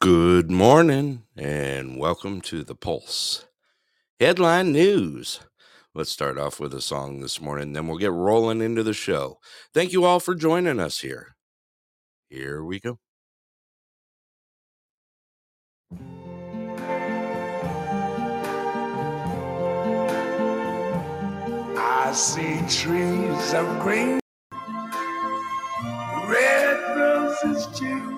Good morning and welcome to the Pulse. Headline news. Let's start off with a song this morning, then we'll get rolling into the show. Thank you all for joining us here. Here we go. I see trees of green, red roses too.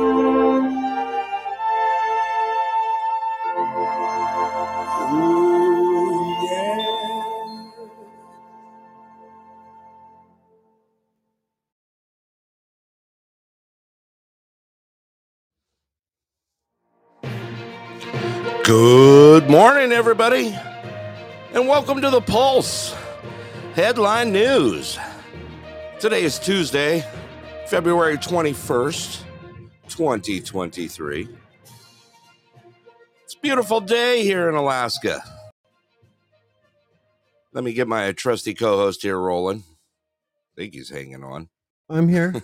Morning, everybody, and welcome to the Pulse. Headline news. Today is Tuesday, February 21st, 2023. It's a beautiful day here in Alaska. Let me get my trusty co host here rolling. I think he's hanging on. I'm here.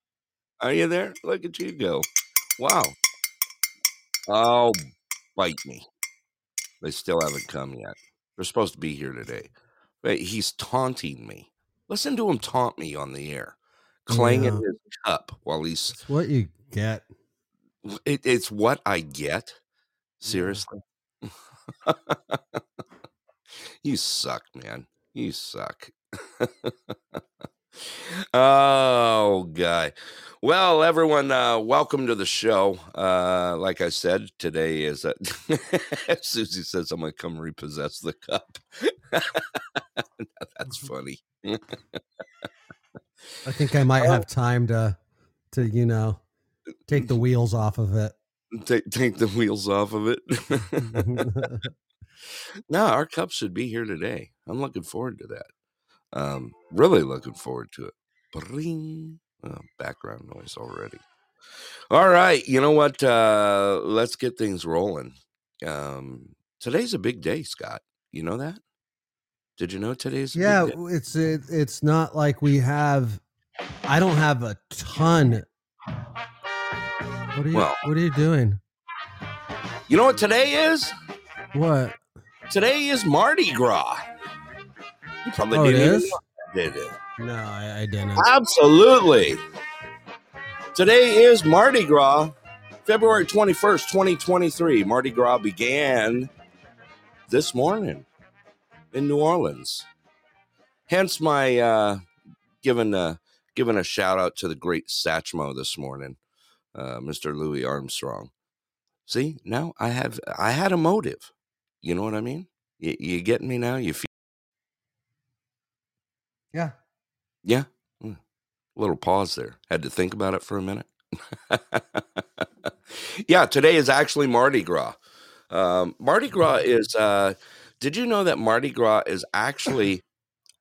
Are you there? Look at you go. Wow. Oh, bite me. They still haven't come yet. They're supposed to be here today. But he's taunting me. Listen to him taunt me on the air, clanging Yeah. his cup while he's. It's what you get. It, it's what I get. Seriously. you suck, man. You suck. oh, guy. Well, everyone, uh, welcome to the show. Uh, like I said, today is a Susie says I'm gonna come repossess the cup. That's funny. I think I might have time to, to you know, take the wheels off of it. Take take the wheels off of it. no, our cup should be here today. I'm looking forward to that. Um, really looking forward to it. Bring oh, background noise already. All right, you know what? Uh, let's get things rolling. Um, today's a big day, Scott. You know that? Did you know today's a big yeah, day? it's it, it's not like we have. I don't have a ton. What are you? Well- what are you doing? You know what today is? What? Today is Mardi Gras. You probably Oh, didn't even is? know that, did it? No, I, I didn't. Absolutely. Today is Mardi Gras, February 21st, 2023. Mardi Gras began this morning in New Orleans. Hence my uh giving a giving a shout out to the great Satchmo this morning, uh, Mr. Louis Armstrong. See, now I have I had a motive. You know what I mean? You, you getting me now? You feel Yeah. Yeah. Mm. Little pause there. Had to think about it for a minute. yeah, today is actually Mardi Gras. Um, Mardi Gras is. Uh, did you know that Mardi Gras is actually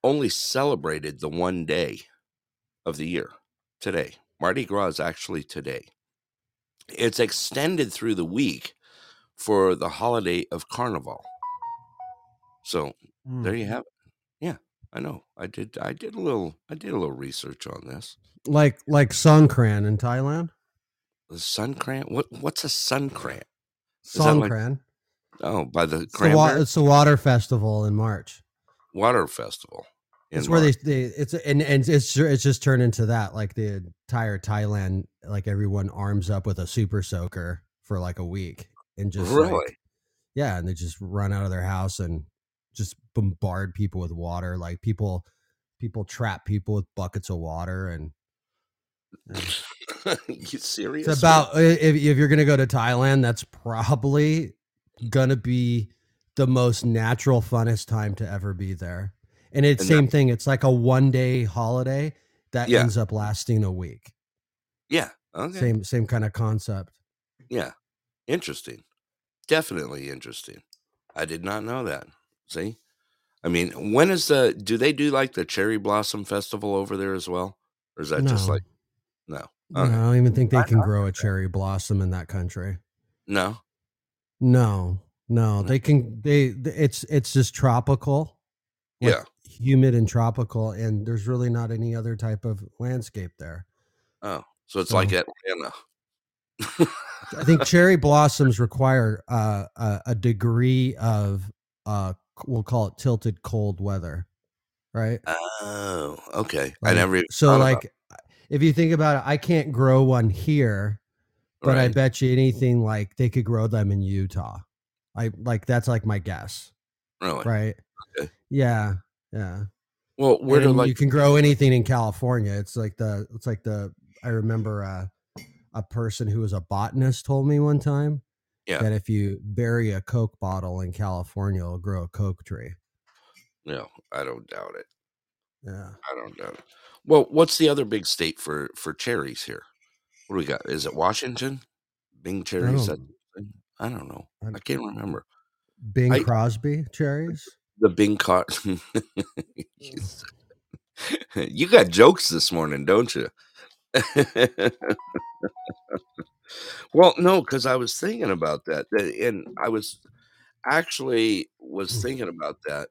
only celebrated the one day of the year today? Mardi Gras is actually today. It's extended through the week for the holiday of Carnival. So there Mm. you have it. I know. I did. I did a little. I did a little research on this. Like like Songkran in Thailand. The Suncran. What? What's a Suncran? that like Songkran. Oh, by the It's the, wa- it's the water festival in March. Water Festival. It's where they, March. they it's and and it's it's just turned into that like the entire Thailand like everyone arms up with a super soaker for like a week and just like, really. yeah and they just run out of their house and just bombard people with water like people people trap people with buckets of water and you serious? it's about if, if you're gonna go to Thailand that's probably gonna be the most natural funnest time to ever be there and it's And that- same thing it's like a one day holiday that Yeah. ends up lasting a week Yeah. Okay. same same kind of concept Yeah. Interesting. Definitely interesting. I did not know that. See? I mean, when is the do they do like the cherry blossom festival over there as well? Or is that just like no? No, I don't even think they I- can grow a cherry blossom in that country. No. No, no, No. they can. They it's it's just tropical, like Yeah. humid and tropical, and there's really not any other type of landscape there. Oh. So it's like So- Atlanta. I think cherry blossoms require uh, a, a degree of uh, we'll call it tilted cold weather, right? Oh, okay. I never so like if you think about it, I can't grow one here, but I bet you anything like they could grow them in Utah. I like that's like my guess, really. right? Okay. Yeah, yeah. Well, where do like you can grow anything in California. It's like the it's like the I remember uh, a person who was a botanist told me one time Yeah. that if you bury a Coke bottle in California, it'll grow a Coke tree. no, I don't doubt it. Yeah. I don't doubt it. Well, what's the other big state for for cherries here? What do we got? Is it Washington? Bing cherries? don't- I don't know. I- I can't remember. Bing I- Crosby cherries. The Bing s- you got jokes this morning, don't you? well, no, because I was thinking about that, and I was actually was thinking about that.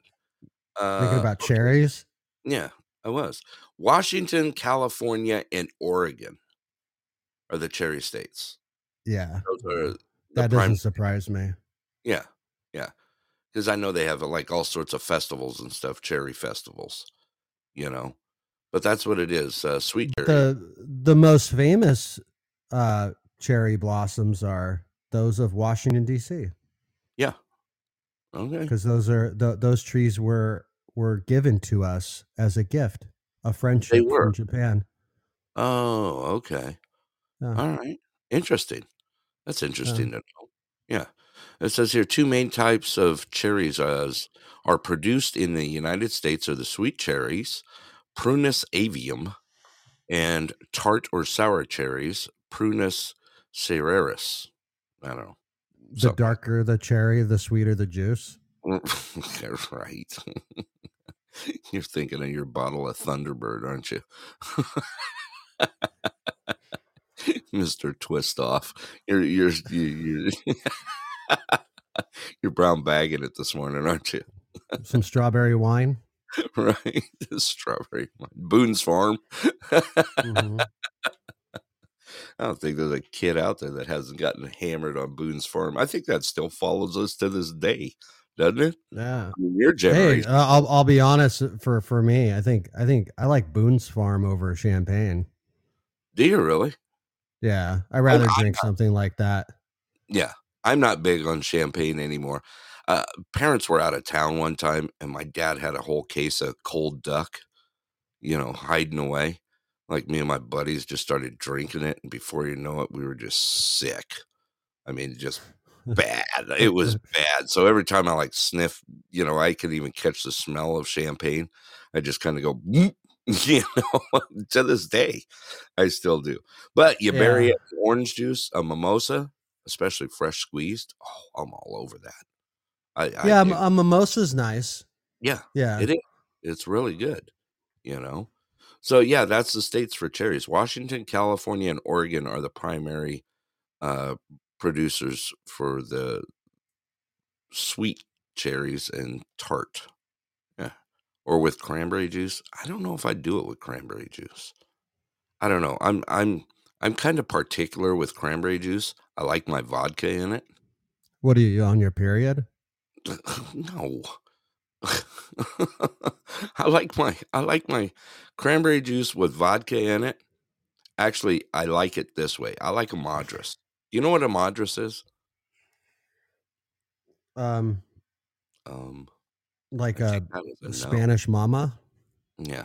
Uh, Thinking about cherries. Yeah, I was. Washington, California, and Oregon are the cherry states. Yeah. Those are the That prime. doesn't surprise me. Yeah, yeah. Because I know they have uh, like all sorts of festivals and stuff, cherry festivals, you know. But that's what it is. Uh, sweet cherry. the the most famous uh cherry blossoms are those of Washington D.C. Yeah. Okay. because those are th- those trees were were given to us as a gift, a friendship were. from Japan. Oh, okay. Yeah. All right. Interesting. That's interesting to know. Yeah. It says here two main types of cherries as are produced in the United States are the sweet cherries, Prunus avium, and tart or sour cherries, Prunus cerasus. I don't know. The So- darker the cherry, the sweeter the juice. right. You're thinking of your bottle of Thunderbird, aren't you? Mr. Twist Off. You're you're you're you're, you're brown bagging it this morning, aren't you? Some strawberry wine. right. The Strawberry. Boone's Farm. Mhm. I don't think there's a kid out there that hasn't gotten hammered on Boone's Farm. I think that still follows us to this day, doesn't it? Yeah. I mean, your Hey, generation. uh, I'll I'll be honest. For for me, I think I think I like Boone's Farm over Champagne. Do you really? Yeah, I rather I- drink something like that. Yeah, I'm not big on champagne anymore. Uh, parents were out of town one time, and my dad had a whole case of cold duck, you know, hiding away. Like me and my buddies just started drinking it, and before you know it, we were just sick. I mean, just bad. It was bad. So every time I like sniff, you know, I could even catch the smell of champagne. I just kind of go, "Boop," you know, to this day, I still do. But you bury it orange juice, a mimosa, especially fresh squeezed. Oh, I'm all over that. I, I yeah, a, do. a mimosa's nice. yeah, Yeah. it is. It's really good, you know. So yeah, that's the states for cherries. Washington, California, and Oregon are the primary uh, producers for the sweet cherries and tart. Yeah, or with cranberry juice. I don't know if I'd do it with cranberry juice. I don't know. I'm I'm I'm kind of particular with cranberry juice. I like my vodka in it. What are you on your period? no. I like my I like my cranberry juice with vodka in it. Actually, I like it this way. I like a madras. You know what a madras is? Um, Um, like a think that is a no. Spanish mama. Yeah.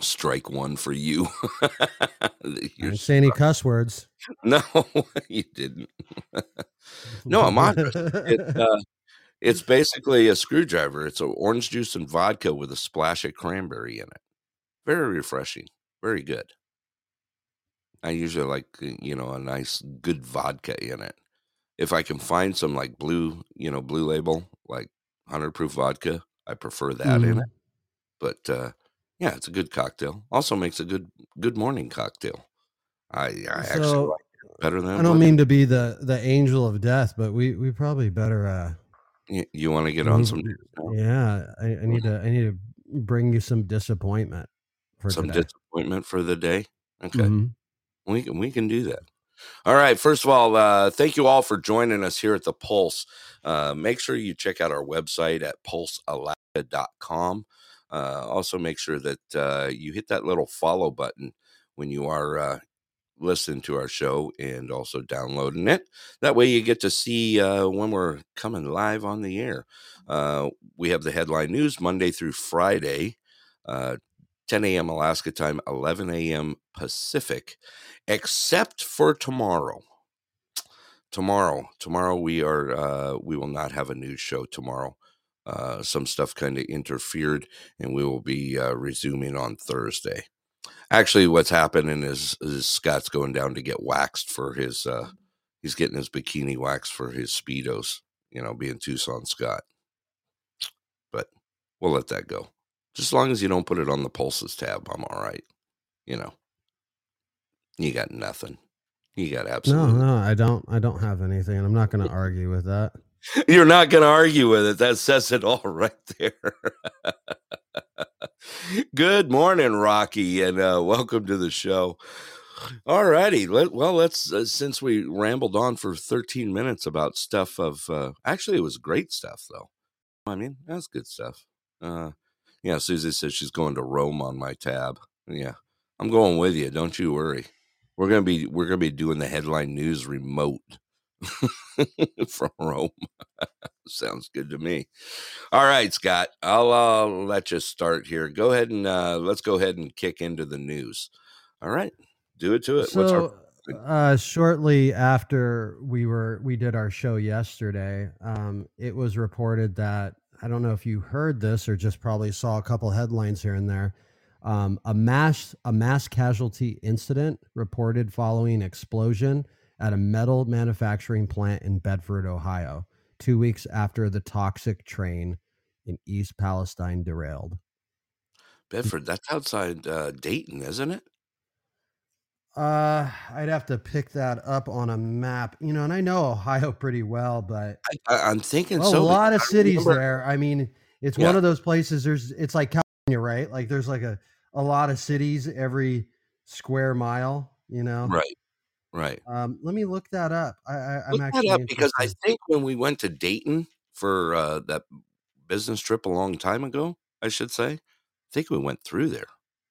Strike one for you. I You're didn't say any cuss words. No, you didn't. No, a madras. It, uh, it's basically a screwdriver. It's a orange juice and vodka with a splash of cranberry in it. Very refreshing. Very good. I usually like uh, you know a nice good vodka in it. If I can find some like blue, you know, blue label like hundred proof vodka, I prefer that in Mhm. it. But uh, yeah, it's a good cocktail. Also makes a good good morning cocktail. I I actually like it better than I don't mean to be the the angel of death, but we we probably better. uh You, you want to get on some? Yeah, I, I need to I need to bring you some disappointment for some today. disappointment for the day. Okay, Mhm. we can we can do that. All right. First of all, uh, thank you all for joining us here at the Pulse. Uh, make sure you check out our website at pulsealaska.com. Uh, also, make sure that uh, you hit that little follow button when you are listening to our show and also downloading it. That way, you get to see uh, when we're coming live on the air. Uh, we have the headline news Monday through Friday. Uh, 10 a.m. Alaska time, 11 a.m. Pacific, except for tomorrow. Tomorrow, tomorrow we are uh, we will not have a news show tomorrow. Uh, some stuff kind of interfered, and we will be uh, resuming on Thursday. Actually, what's happening is, is Scott's going down to get waxed for his. Uh, he's getting his bikini waxed for his speedos. You know, being Tucson Scott. But we'll let that go. Just as long as you don't put it on the pulses tab, I'm all right. You know, you got nothing. You got No, absolutely. no, I don't. I don't have anything, and I'm not going to argue with that. You're not going to argue with it. That says it all right there. Good morning, Rocky, and uh, welcome to the show. All righty. Let, well, let's, uh, since we rambled on for 13 minutes about stuff of, uh, actually, it was great stuff, though. I mean, that's good stuff. Uh, yeah, Susie says she's going to Rome on my tab. Yeah, I'm going with you. Don't you worry. We're gonna be we're gonna be doing the headline news remote from Rome. Sounds good to me. All right, Scott. I'll uh, let you start here. Go ahead and uh, let's go ahead and kick into the news. All right, do it to it. What's our So, uh, shortly after we were we did our show yesterday, um, it was reported that I don't know if you heard this or just probably saw a couple headlines here and there. Um, a mass a mass casualty incident reported following explosion at a metal manufacturing plant in Bedford, Ohio, two weeks after the toxic train in East Palestine derailed. Bedford? That's outside uh, Dayton, isn't it? Uh, I'd have to pick that up on a map, you know, and I know Ohio pretty well, but I, I'm thinking well, so. a lot of I cities remember- there. I mean, it's Yeah. one of those places. There's, it's like California, right? Like there's like a a lot of cities every square mile. You know, Right, right. Um, let me look that up. I, I I'm Look actually that up because I think when we went to Dayton for uh, that business trip a long time ago, I should say, I think we went through there.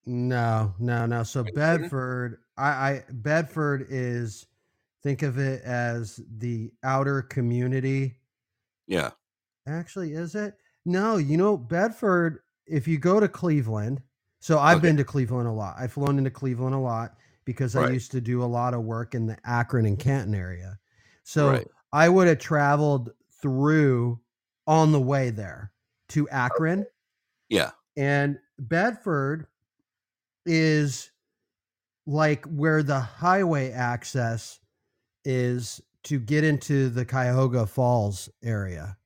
No, no, no. So? Bedford, I, I Bedford is think of it as the outer community. Yeah, Actually, is it? No, you know, Bedford, if you go to Cleveland, so I've Okay. been to Cleveland a lot. I've flown into Cleveland a lot because I used to do a lot of work in the Akron and Canton area. So Right. I would have traveled through on the way there to Akron yeah, and Bedford is like where the highway access is to get into the Cuyahoga Falls area.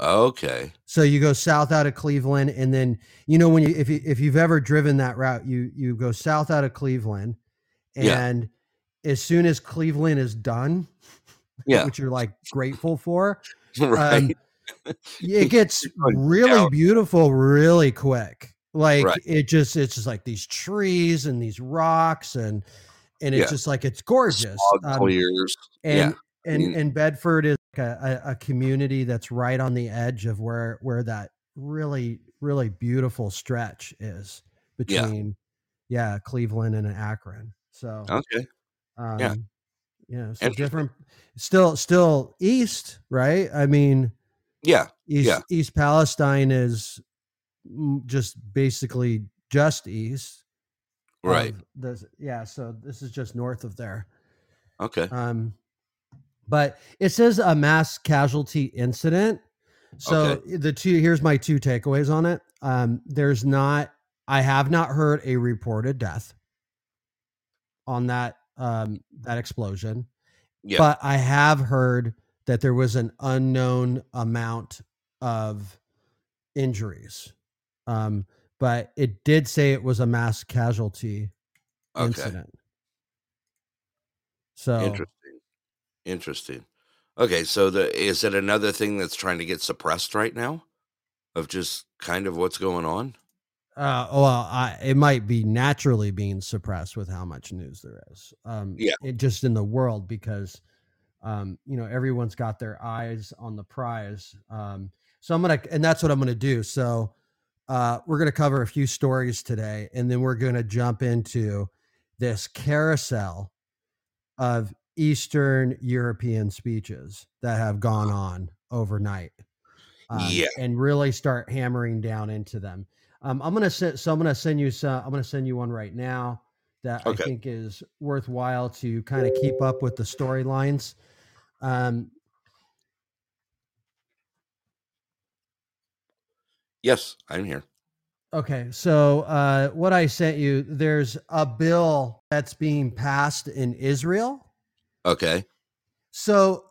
Okay. So you go south out of Cleveland, and then you know when you if you if you've ever driven that route, you you go south out of Cleveland, Yeah. and as soon as Cleveland is done, Yeah. which you're like grateful for, right. um, it gets really beautiful really quick. Like Right. it just it's just like these trees and these rocks and and it's Yeah. just like it's gorgeous. Smog Um, clears. and yeah. and mean- and Bedford is like a, a, community that's right on the edge of where where that really really beautiful stretch is Yeah. between yeah, Cleveland and Akron. So Okay. um, yeah. yeah, so different still still east, right? I mean Yeah. East Yeah. East Palestine is just basically just east. Right. this- yeah, so this is just north of there. Okay. Um, but it says a mass casualty incident. So the two here's my two takeaways on it. Um, there's not I have not heard a reported death on that um that explosion. Yeah. But I have heard that there was an unknown amount of injuries. Um, but it did say it was a mass casualty Okay. incident. So Interesting. Interesting. Okay, so the is it another thing that's trying to get suppressed right now? Of just kind of what's going on? Uh, well, I, it might be naturally being suppressed with how much news there is. Um, Yeah. it just in the world because, um, you know, everyone's got their eyes on the prize. Um, so I'm gonna, and that's what I'm gonna do. So, uh, we're gonna cover a few stories today, and then we're gonna jump into this carousel of Eastern European speeches that have gone on overnight. Um, Yeah. and really start hammering down into them. Um, I'm gonna send, so I'm gonna send you some. I'm gonna send you one right now that Okay. I think is worthwhile to kind of keep up with the storylines. Um, Yes, I'm here. okay, so uh, what I sent you, there's a bill that's being passed in Israel. Okay. So,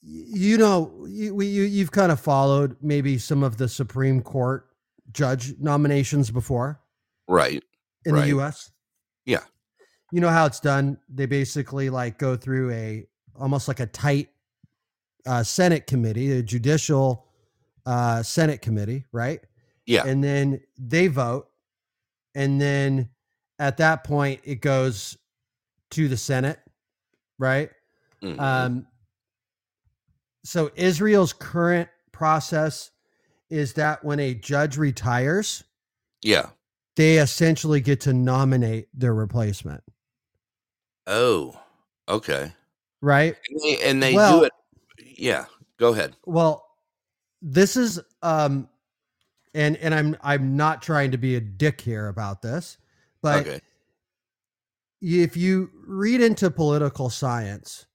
you know, you, we- you you've kind of followed maybe some of the Supreme Court judge nominations before Right. in Right. the U.S. Yeah. You know how it's done? They basically like go through a almost like a tight uh, Senate committee, a judicial uh, Senate committee, right? Yeah. And then they vote, and then at that point it goes to the Senate, right? Mhm. Um, so Israel's current process is that when a judge retires, yeah. they essentially get to nominate their replacement, Oh. Okay. right? And they, and they Well- do it. Yeah. Go ahead. Well, this is um and and I'm I'm not trying to be a dick here about this, but okay. if you read into political science,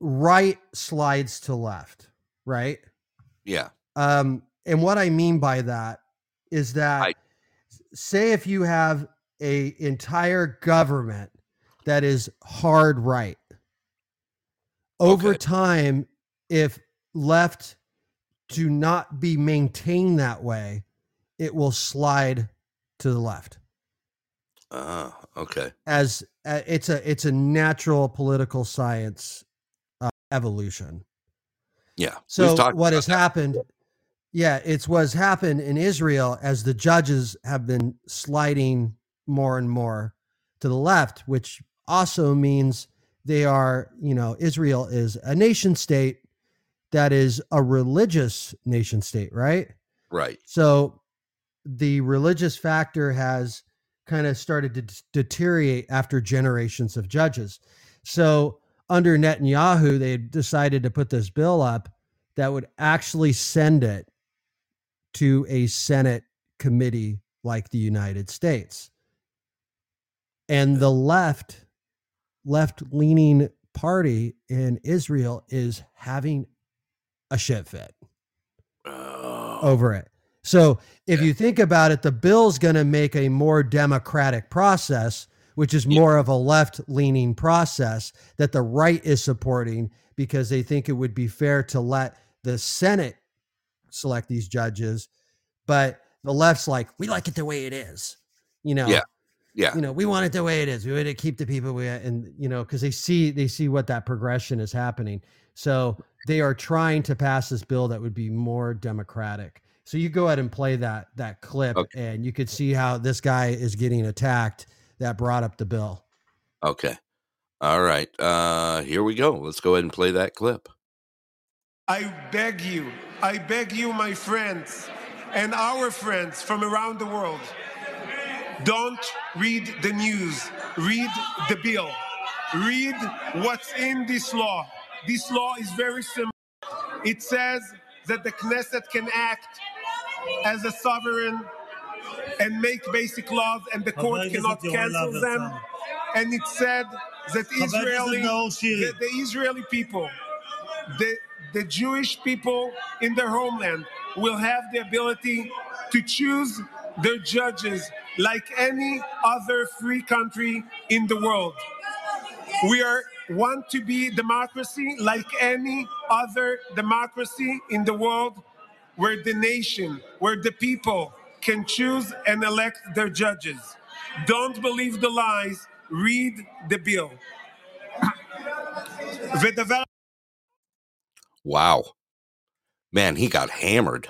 right slides to left, right? Yeah. Um, and what I mean by that is that Right. say if you have a entire government that is hard right, over Okay. time, if left to not be maintained that way, it will slide to the left Uh, okay. as uh, it's a it's a natural political science uh, evolution. Yeah. So what has that. happened? Yeah, it's what's happened in Israel as the judges have been sliding more and more to the left, which also means they are, you know, Israel is a nation state that is a religious nation state, right? Right. So the religious factor has kind of started to d- deteriorate after generations of judges. So under Netanyahu, they decided to put this bill up that would actually send it to a Senate committee like the United States. And the left, left leaning party in Israel is having a shit fit Oh. over it. So if you think about it, the bill's going to make a more democratic process, which is more of a left leaning process that the right is supporting because they think it would be fair to let the Senate select these judges. But the left's like, we like it the way it is. You know, Yeah. Yeah. you know, we want it the way it is. We want to keep the people we and you know, because they see they see what that progression is happening. So they are trying to pass this bill that would be more democratic. So you go ahead and play that that clip, Okay. and you could see how this guy is getting attacked. That brought up the bill. Okay. All right. Uh here we go. Let's go ahead and play that clip. I beg you, I beg you, my friends, and our friends from around the world, don't read the news, read the bill, read what's in this law. This law is very simple. It says that the Knesset can act as a sovereign and make basic laws, and the court cannot cancel them. And it said that Israeli, that the Israeli people, the the Jewish people in their homeland will have the ability to choose their judges like any other free country in the world. We are want to be democracy like any other democracy in the world where the nation, where the people can choose and elect their judges. Don't believe the lies, read the bill wow, man, he got hammered.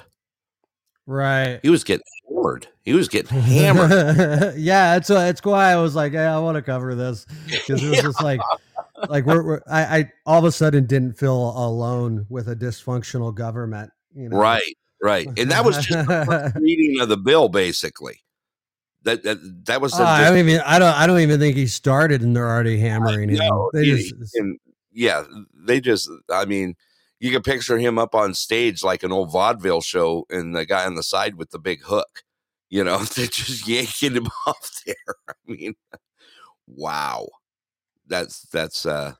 Right. He was getting hammered. He was getting hammered. yeah, it's uh, it's why I was like, hey, I want to cover this because it was yeah. just like, like we're, we're I, I, all of a sudden didn't feel alone with a dysfunctional government. You know? Right. Right. And that was just the reading of the bill, basically. That, that, that was. Oh, I don't even. I don't. I don't even think he started, and they're already hammering him. No, they just, and, yeah, they just. I mean, you can picture him up on stage like an old vaudeville show and the guy on the side with the big hook. You know, they're just yanking him off there. I mean, wow. That's that's uh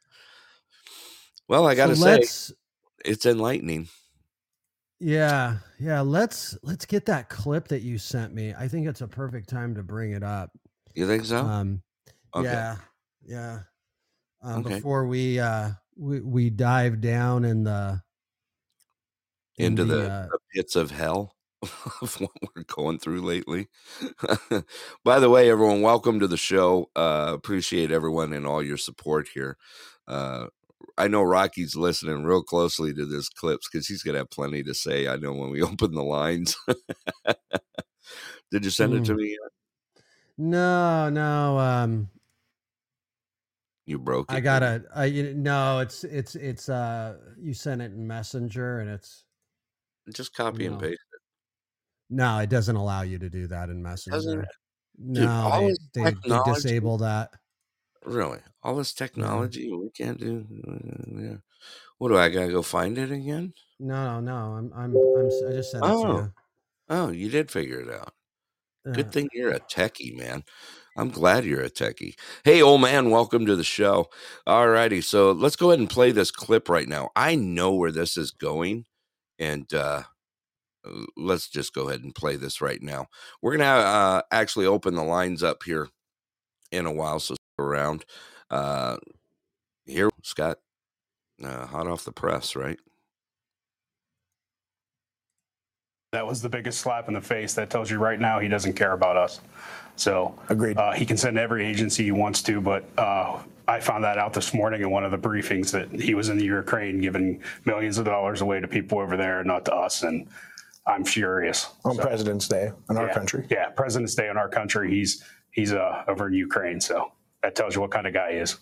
well, I gotta say, it's enlightening. Yeah, yeah. Let's let's get that clip that you sent me. I think it's a perfect time to bring it up. You think so? Um, okay. yeah, yeah. Um, Okay. Before we uh we we dive down in the in Into the, uh, the pits of hell of what we're going through lately. By the way, everyone, welcome to the show. Uh, appreciate everyone and all your support here. Uh, I know Rocky's listening real closely to this clips because he's gonna have plenty to say. I know when we open the lines. Did you send it to Mm. me? yet? no no um You broke it. I gotta I you- no it's it's it's uh you sent it in messenger and it's just copy and paste. no it doesn't allow you to do that in Doesn't messenger it? no all they, they, they disable that Really, all this technology we can't do. Uh, yeah. What do I gotta go find it again? no no no i'm i'm, I'm I just sent it Oh. to Oh, you did figure it out. you Good uh, thing uh, you're a techie, man. I'm glad you're a techie. Hey, old man, welcome to the show. All righty, so let's go ahead and play this clip right now. I know where this is going, and uh, let's just go ahead and play this right now. We're gonna uh, actually open the lines up here in a while, so around. Uh, here, Scott, uh, hot off the press, right? That was the biggest slap in the face. That tells you right now he doesn't care about us. So Agreed. uh, he can send every agency he wants to, but uh, I found that out this morning in one of the briefings that he was in the Ukraine giving millions of dollars away to people over there, and not to us. And I'm furious. on So, President's Day in our yeah, country. Yeah, President's Day in our country. He's he's uh, over in Ukraine. So that tells you what kind of guy he is.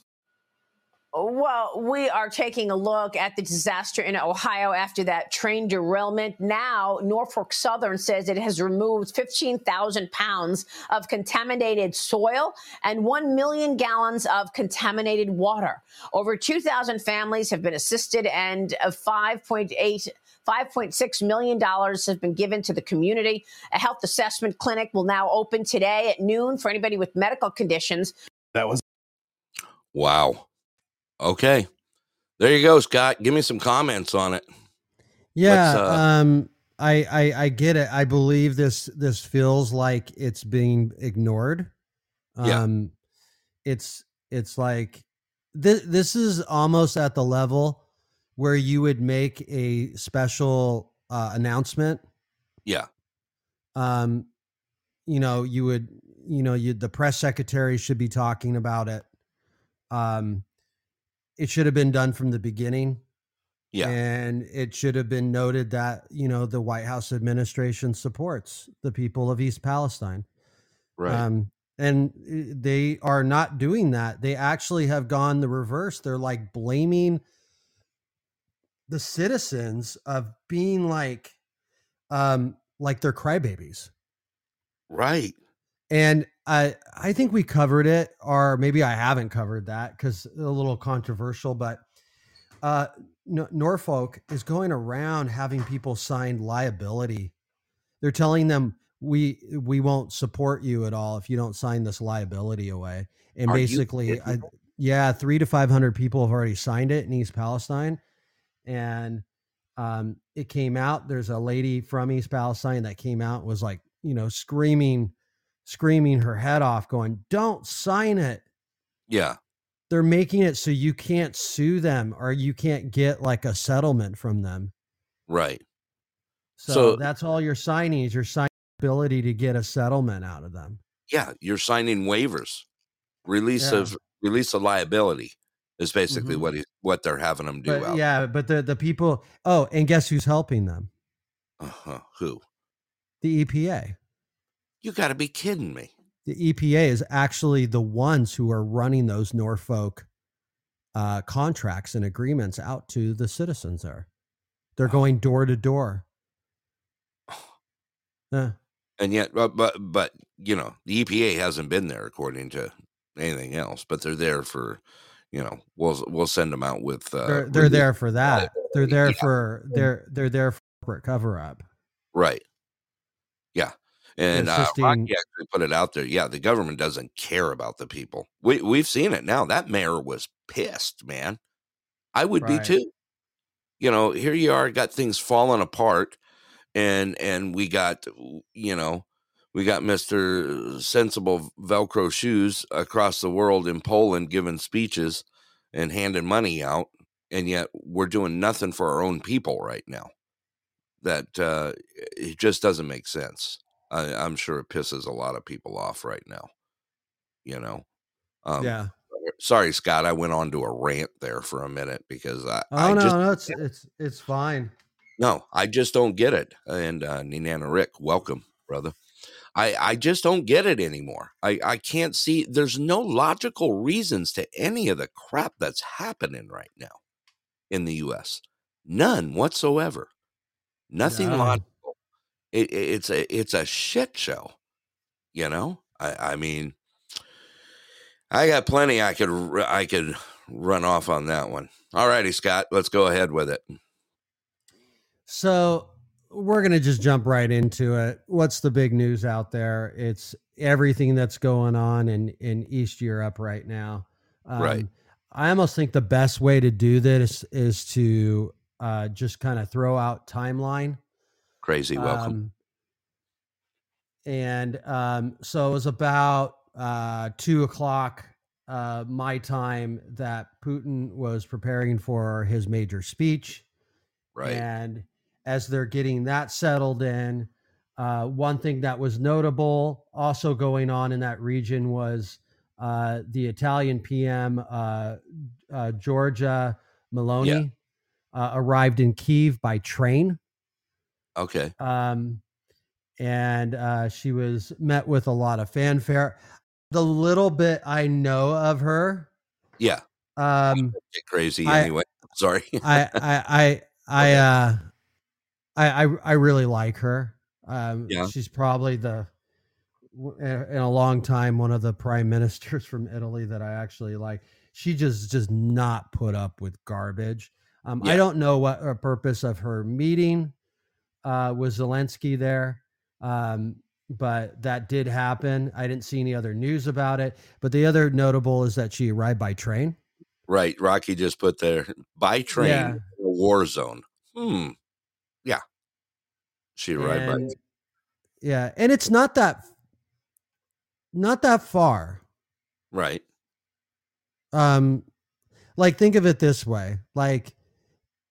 Well, we are taking a look at the disaster in Ohio after that train derailment. Now, Norfolk Southern says it has removed 15,000 pounds of contaminated soil and 1 million gallons of contaminated water. Over 2,000 families have been assisted, and a 5.8 $5.6 million has been given to the community. A health assessment clinic will now open today at noon for anybody with medical conditions. That was Wow. Okay. There you go, Scott. Give me some comments on it. Yeah. Uh, um, I, I I get it. I believe this this feels like it's being ignored. Yeah. Um it's it's like this this is almost at the level where you would make a special uh, announcement. Yeah. Um you know, you would you know, you the press secretary should be talking about it. Um it should have been done from the beginning. Yeah. And it should have been noted that, you know, the White House administration supports the people of East Palestine. right. Um, and uh, they are not doing that. They actually have gone the reverse. They're like blaming the citizens of being like, um, like they're crybabies. right. And I, I think we covered it, or maybe I haven't covered that because a little controversial. But uh, N- Norfolk is going around having people sign liability. They're telling them we we won't support you at all if you don't sign this liability away. And Are basically, I, yeah, three to five hundred people have already signed it in East Palestine, and um, it came out. There's a lady from East Palestine that came out was like, you know, screaming, screaming her head off, going, "Don't sign it." Yeah. They're making it so you can't sue them or you can't get like a settlement from them. Right. So, So- that's all you're signing is your signing ability to get a settlement out of them. Yeah. You're signing waivers. Release Yeah. of release of liability is basically Mhm. what he, what they're having them do. But yeah, but the the people. Oh, and guess who's helping them? Uh-huh. Who? The EPA. You got to be kidding me. The EPA is actually the ones who are running those Norfolk uh, contracts and agreements out to the citizens there. They're going door to door. And yet, but, but but you know, the EPA hasn't been there according to anything else. But they're there for, you know, we'll we'll send them out with. Uh, they're they're release- there for that. They're there Yeah. for they're they're there for corporate cover up. Right. And uh, Rocky actually put it out there. Yeah, the government doesn't care about the people. We we've seen it now. That mayor was pissed, man. I would Right. be too. You know, here you are, got things falling apart, and and we got you know, we got Mister Sensible Velcro shoes across the world in Poland giving speeches and handing money out, and yet we're doing nothing for our own people right now. That uh, it just doesn't make sense. I, I'm sure it pisses a lot of people off right now. You know. Um, yeah. Sorry, Scott. I went on to a rant there for a minute because I, Oh I no, just no, it's it's it's fine. no, I just don't get it. And uh, Ninana Rick, welcome, brother. I I just don't get it anymore. I I can't see. There's no logical reasons to any of the crap that's happening right now in the U.S. None whatsoever. Nothing No. logical. It, it- it's a it's a shit show. You know. I I mean, I got plenty. I could I could run off on that one. All righty, Scott. Let's go ahead with it. So we're gonna just jump right into it. What's the big news out there? It's everything that's going on in in East Europe right now. Um, Right. I almost think the best way to do this is to uh, just kind of throw out timeline. Crazy. Welcome. Um, and um, so it was about uh, two o'clock uh, my time that Putin was preparing for his major speech. right. And as they're getting that settled in, uh, one thing that was notable also going on in that region was uh, the Italian PM, uh, uh, Giorgia Meloni, uh, arrived in Kiev by train. Okay. Um, and uh, she was met with a lot of fanfare. The little bit I know of her, Yeah. um, crazy I- anyway. Sorry. I I I I uh I I I really like her. Um Yeah. she's probably the in a long time one of the prime ministers from Italy that I actually like. She just does not put up with garbage. Um I don't know what her purpose of her meeting uh with Zelensky there. Um but that did happen. I didn't see any other news about it. But the other notable is that she arrived by train. right. Rocky just put there by train Yeah. a war zone. Hmm. Yeah. She arrived by And- yeah, and it's not that not that far. right. um like think of it this way like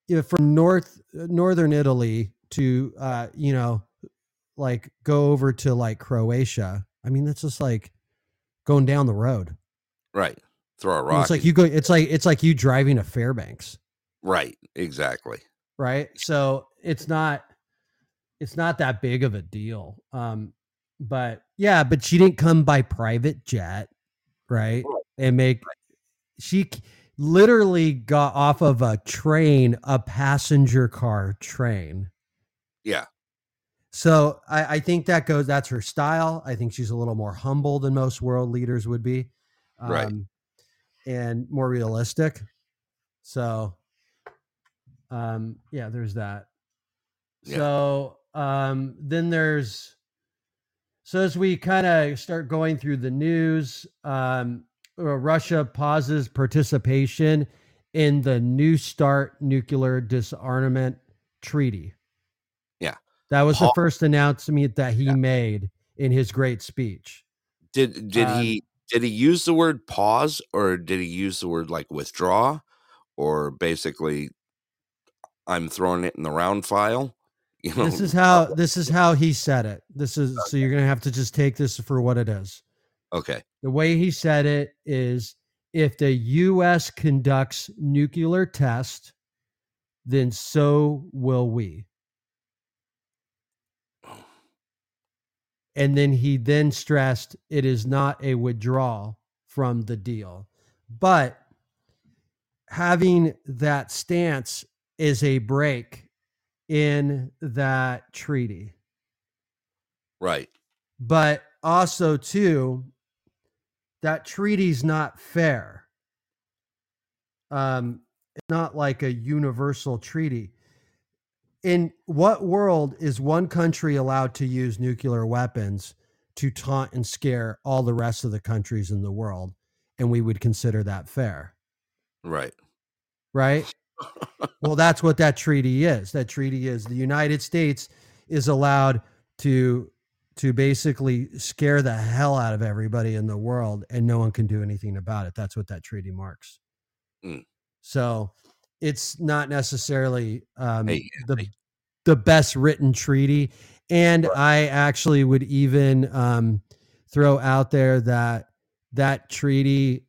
you know, from north northern italy to uh you know like go over to like croatia i mean that's just like going down the road Right. Throw a I mean, rock. it's like you go it's like it's like you driving to fairbanks right. Exactly. right so it's not it's not that big of a deal um but yeah but she didn't come by private jet Right. and make she literally got off of a train a passenger car train Yeah. so I, I think that goes that's her style i think she's a little more humble than most world leaders would be um, Right. and more realistic so um yeah there's that Yeah. so um then there's so as we kind of start going through the news um uh, russia pauses participation in the new start nuclear disarmament treaty. That was the first announcement that he made in his great speech Did did Um, he did he use the word pause or did he use the word like withdraw or basically I'm throwing it in the round file? You know, this is how this is how he said it this is so you're gonna have to just take this for what it is okay. the way he said it is if the US conducts nuclear test, then so will we. And then he then stressed it is not a withdrawal from the deal. But having that stance is a break in that treaty Right. but also too that treaty's not fair um it's not like a universal treaty in what world is one country allowed to use nuclear weapons to taunt and scare all the rest of the countries in the world? And we would consider that fair. Right. right? Well that's what that treaty is. That treaty is the united states is allowed to to basically scare the hell out of everybody in the world and no one can do anything about it. That's what that treaty marks. Mm. so it's not necessarily um, Hey, the hey. the best written treaty and i actually would even um, throw out there that that treaty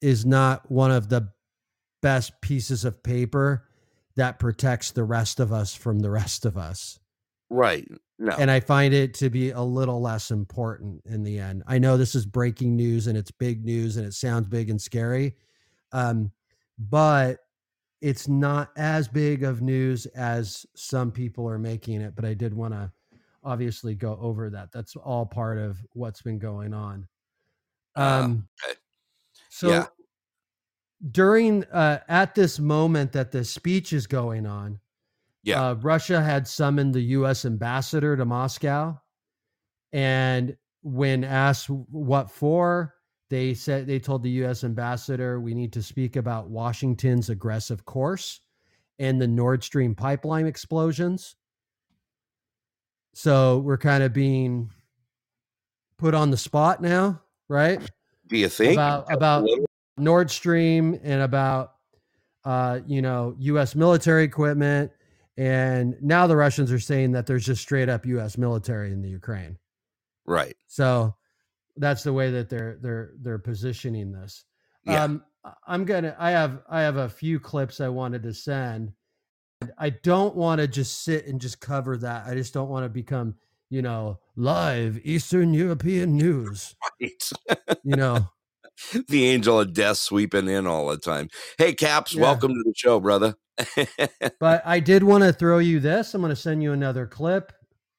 is not one of the best pieces of paper that protects the rest of us from the rest of us. Right. No. And I find it to be a little less important in the end. I know this is breaking news and it's big news and it sounds big and scary. Um, but it's not as big of news as some people are making it. But I did want to obviously go over that. That's all part of what's been going on. Ah, Um, okay. So Yeah. during uh, at this moment that the speech is going on, Yeah. uh, Russia had summoned the U.S. ambassador to Moscow, and when asked what for, they said they told the U.S. ambassador we need to speak about Washington's aggressive course and the Nord Stream pipeline explosions. So we're kind of being put on the spot now, right? Do you think? about about Nord Stream and about uh, you know U.S. military equipment, and now the Russians are saying that there's just straight up U.S. military in the Ukraine. right. So that's the way that they're they're they're positioning this. Yeah. Um, I'm gonna. I have I have a few clips I wanted to send. I don't want to just sit and just cover that. I just don't want to become you know live Eastern European news. Right. You know. the angel of death sweeping in all the time. Hey, Caps, Yeah. welcome to the show, brother. but I did want to throw you this. I'm going to send you another clip.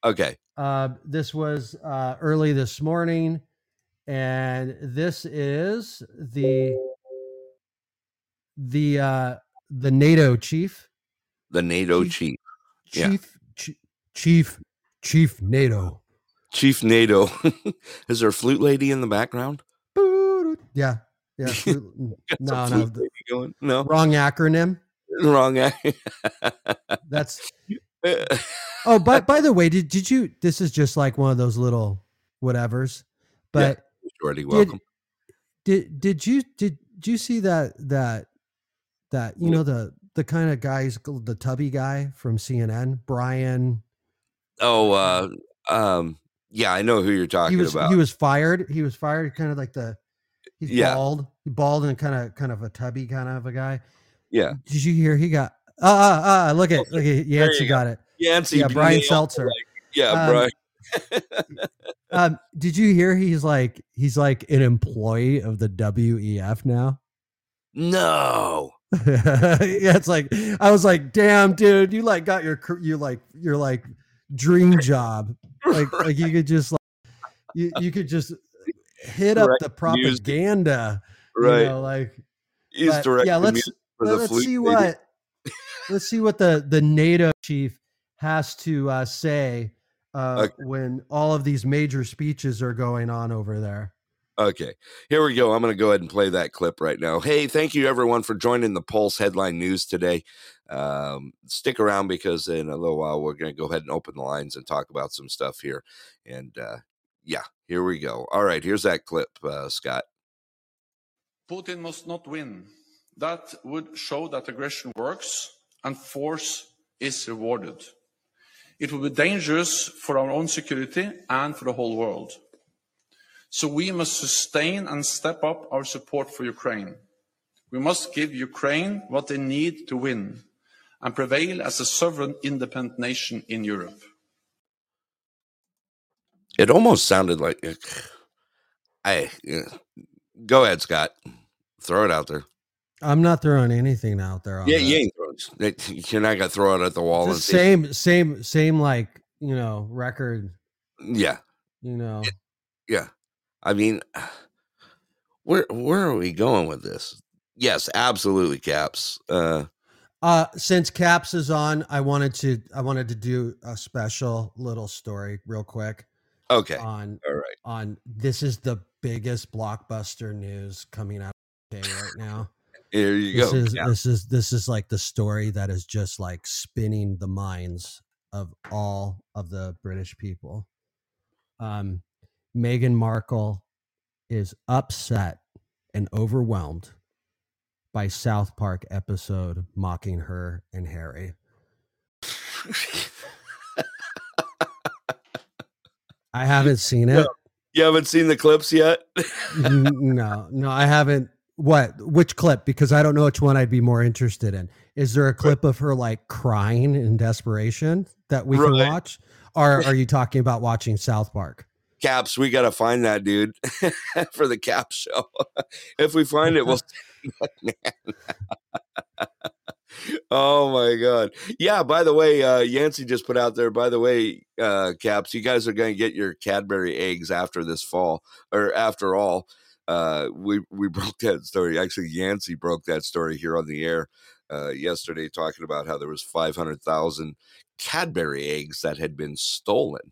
okay. Uh, this was uh, early this morning, and this is the the uh, the NATO chief, The NATO Chief- chief. Yeah. chief, chi- chief, chief NATO. Chief NATO. Is there a flute lady in the background? Yeah, yeah. flute- no, no, the? No. wrong acronym. Wrong. That's Oh, but by the way, did did you? This is just like one of those little whatevers. But Jordy, did, welcome. did did you did, you see that that that you know the the kind of guys the tubby guy from CNN Brian Oh, uh, um, yeah, I know who you're talking he was about. he was fired he was fired kind of like the he's Yeah. bald bald and kind of kind of a tubby kind of a guy yeah, did you hear he got ah ah ah look at look at Yancey you go. got it Yancey. yeah Brian Stelter Yeah, Um, Brian. um did you hear he's like he's like an employee of the WEF now no. yeah, it's like I was like, damn, dude, you like got your you like your like dream job. Like like you could just like you, you could just hit up Direct the music. propaganda. Right. You know, like He's but, directing yeah, let's for let- the let's see what let's see what the the NATO chief has to uh, say uh, Okay. when all of these major speeches are going on over there. Okay, here we go. I'm going to go ahead and play that clip right now. Hey, thank you everyone for joining the Pulse headline news today. Um, stick around because in a little while we're going to go ahead and open the lines and talk about some stuff here. And uh, yeah, here we go. All right, here's that clip, uh, Scott. Putin must not win. That would show that aggression works and force is rewarded. It will be dangerous for our own security and for the whole world. So we must sustain and step up our support for Ukraine. We must give Ukraine what they need to win and prevail as a sovereign independent nation in Europe. It almost sounded like, I go ahead, Scott. Throw it out there. I'm not throwing anything out there. On Yeah, that. you ain't throwing. You're not going to throw it at the wall say, same same same like you know record yeah, you know yeah. I mean, where where are we going with this? Yes, absolutely, Caps. Uh, uh since caps is on i wanted to i wanted to do a special little story real quick okay, on all right. on this is the biggest blockbuster news coming out the right now Here you this go. is Cap. this is this is like the story that is just like spinning the minds of all of the british people um meghan markle is upset and overwhelmed by south park episode mocking her and harry i haven't seen it you haven't seen the clips yet? No no i haven't what which clip because i don't know which one i'd be more interested in is there a clip of her like crying in desperation that we can watch or are you talking about watching south park Caps, we got to find that dude for the Cap show. if we find it, we'll. oh my god! Yeah. By the way, uh, Yancey just put out there. By the way, uh, Caps, you guys are going to get your Cadbury eggs after this fall, or after all. Uh, we we broke that story. Actually, Yancey broke that story here on the air uh, yesterday, talking about how there was five hundred thousand Cadbury eggs that had been stolen.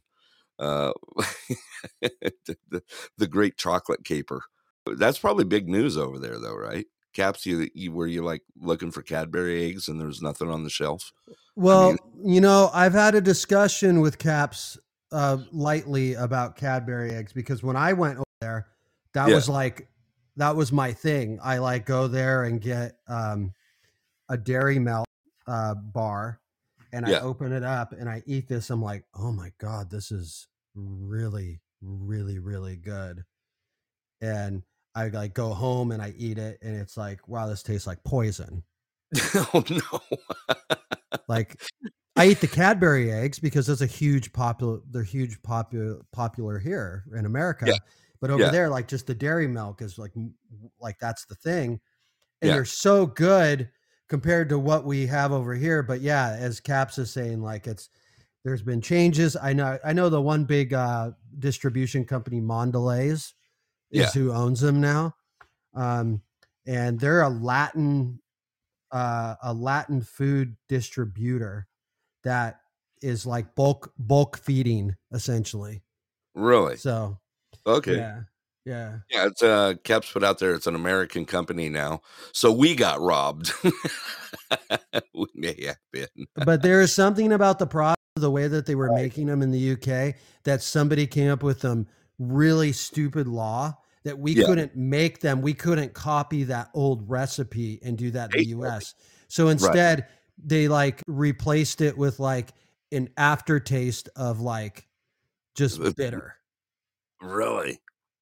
Uh, the, the, great chocolate caper. That's probably big news over there, though, right? Caps, you, you were you like looking for Cadbury eggs and there was nothing on the shelf? well you know i've had a discussion with caps uh lightly about cadbury eggs because when i went over there that Yeah. was like that was my thing i like go there and get um a dairy milk uh bar and Yeah. i open it up and i eat this i'm like oh my god this is really really really good and i like go home and i eat it and it's like wow this tastes like poison oh no! like I eat the Cadbury eggs because it's a huge popular they're huge popular popular here in America. Yeah. But over Yeah. there like just the dairy milk is like like that's the thing. And Yeah. they're so good compared to what we have over here, but yeah, as Caps is saying like it's there's been changes. I know I know the one big uh distribution company Mondelez is Yeah. who owns them now. Um and they're a Latin uh, a Latin food distributor that is like bulk bulk feeding essentially. really? So Okay. yeah, Yeah. Yeah, it's uh Caps put out there. It's an American company now, so we got robbed. we may have been. But there is something about the product, the way that they were making them in the UK, that somebody came up with some really stupid law that we Yeah. couldn't make them. We couldn't copy that old recipe and do that in the US. So instead, they like replaced it with like an aftertaste of like just bitter. Really?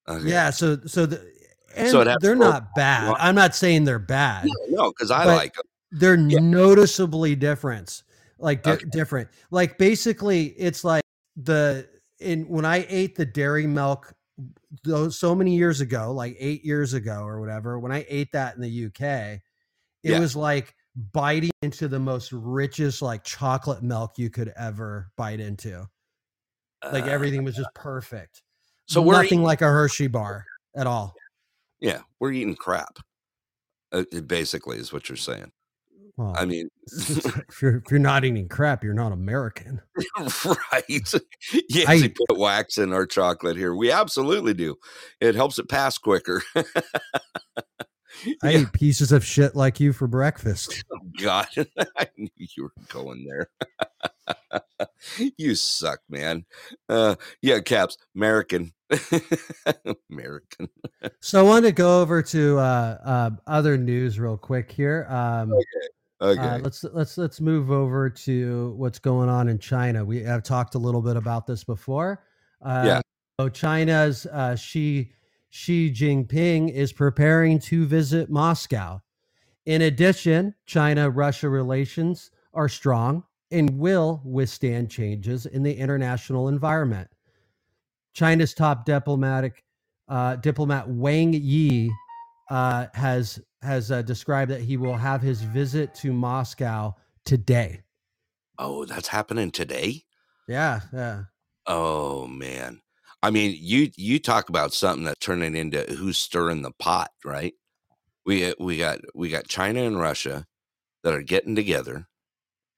Okay. Yeah. So so the and So they're not bad. I'm not saying they're bad. No, because I like like 'em. they're Yeah. noticeably different like di- Okay. different like basically it's like the in when i ate the dairy milk those so many years ago like eight years ago or whatever when i ate that in the uk it Yeah. was like biting into the most richest like chocolate milk you could ever bite into like Uh, everything was just perfect So we're nothing eating, like a hershey bar at all yeah, we're eating crap. Uh, it basically, is what you're saying. well, I mean, if, you're, if you're not eating crap you're not american right? Yes, I- they put wax in our chocolate here. We absolutely do. It helps it pass quicker. I Yeah. eat pieces of shit like you for breakfast. God, I knew you were going there. you suck, man. Uh, yeah, caps, American, American. So I wanted to go over to uh, uh, other news real quick here. Um, Okay, uh, let's let's let's move over to what's going on in China. We have talked a little bit about this before. Uh, Yeah. So China's uh, Xi Xi Jinping is preparing to visit Moscow. In addition, China-Russia relations are strong and will withstand changes in the international environment. China's top diplomatic uh, diplomat Wang Yi uh, has has uh, described that he will have his visit to Moscow today. oh, that's happening today. Yeah, yeah, Oh man, I mean, you you talk about something that's turning into who's stirring the pot, right? We we got we got China and Russia that are getting together,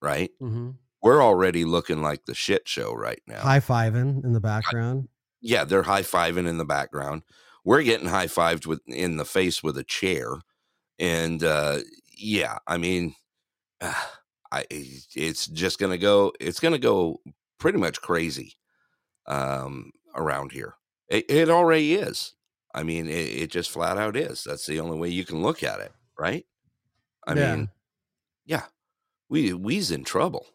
right? hmm We're already looking like the shit show right now. high fiving in the background. Yeah, they're high fiving in the background. We're getting high fived with in the face with a chair, and uh, yeah, I mean, I it's just gonna go. It's gonna go pretty much crazy um, around here. It, it already is. I mean, it, it just flat out is. That's the only way you can look at it, right? I Yeah. mean, yeah, we we's in trouble.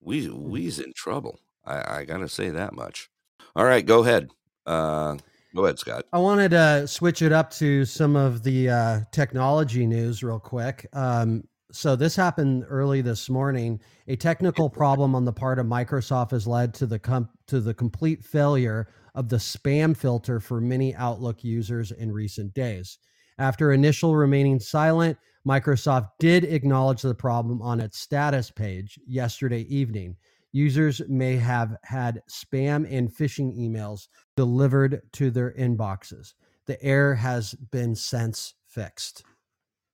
We Mm-hmm. we's in trouble. I, I gotta say that much. All right, go ahead. Uh, go ahead, Scott. I wanted to switch it up to some of the uh, technology news real quick. Um, so this happened early this morning. A technical problem on the part of Microsoft has led to the com- to the complete failure of the spam filter for many Outlook users in recent days. After initial remaining silent, Microsoft did acknowledge the problem on its status page yesterday evening. Users may have had spam and phishing emails delivered to their inboxes. The error has been since fixed.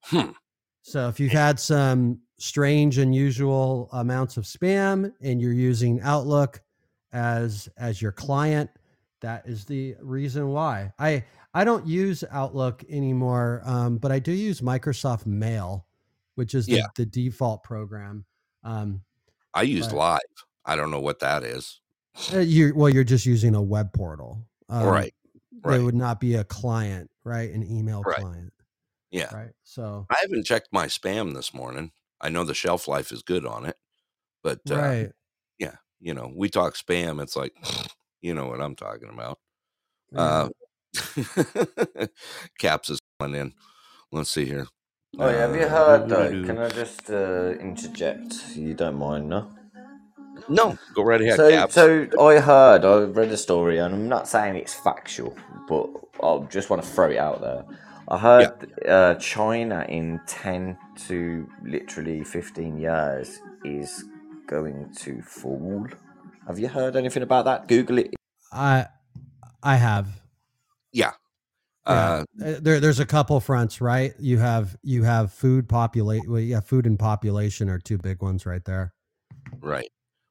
Hmm. So if you've had some strange, unusual amounts of spam and you're using Outlook as as your client, that is the reason why. I I don't use Outlook anymore, um, but I do use Microsoft Mail, which is the, Yeah. the default program. Um, I used But- live. I don't know what that is. uh, you well, you're just using a web portal, um, right. They right. would not be a client, right? An email Right. client, Yeah. right? So I haven't checked my spam this morning. I know the shelf life is good on it, but uh, right, you know, we talk spam. It's like, you know what I'm talking about. yeah. Uh, Caps is coming in. Let's see here. Oh, yeah, have you Uh, heard though? Can I just uh, interject? You don't mind, no? No, go right ahead, so, Caps. so I heard, I read a story, and I'm not saying it's factual, but I just want to throw it out there. I heard uh, China in 10 to literally 15 years is going to fall. Have you heard anything about that? Google it. I I have. yeah. Yeah. Uh, Uh, there, there's a couple fronts, right? You have you have food populate. Well, yeah, food and population are two big ones right there. right.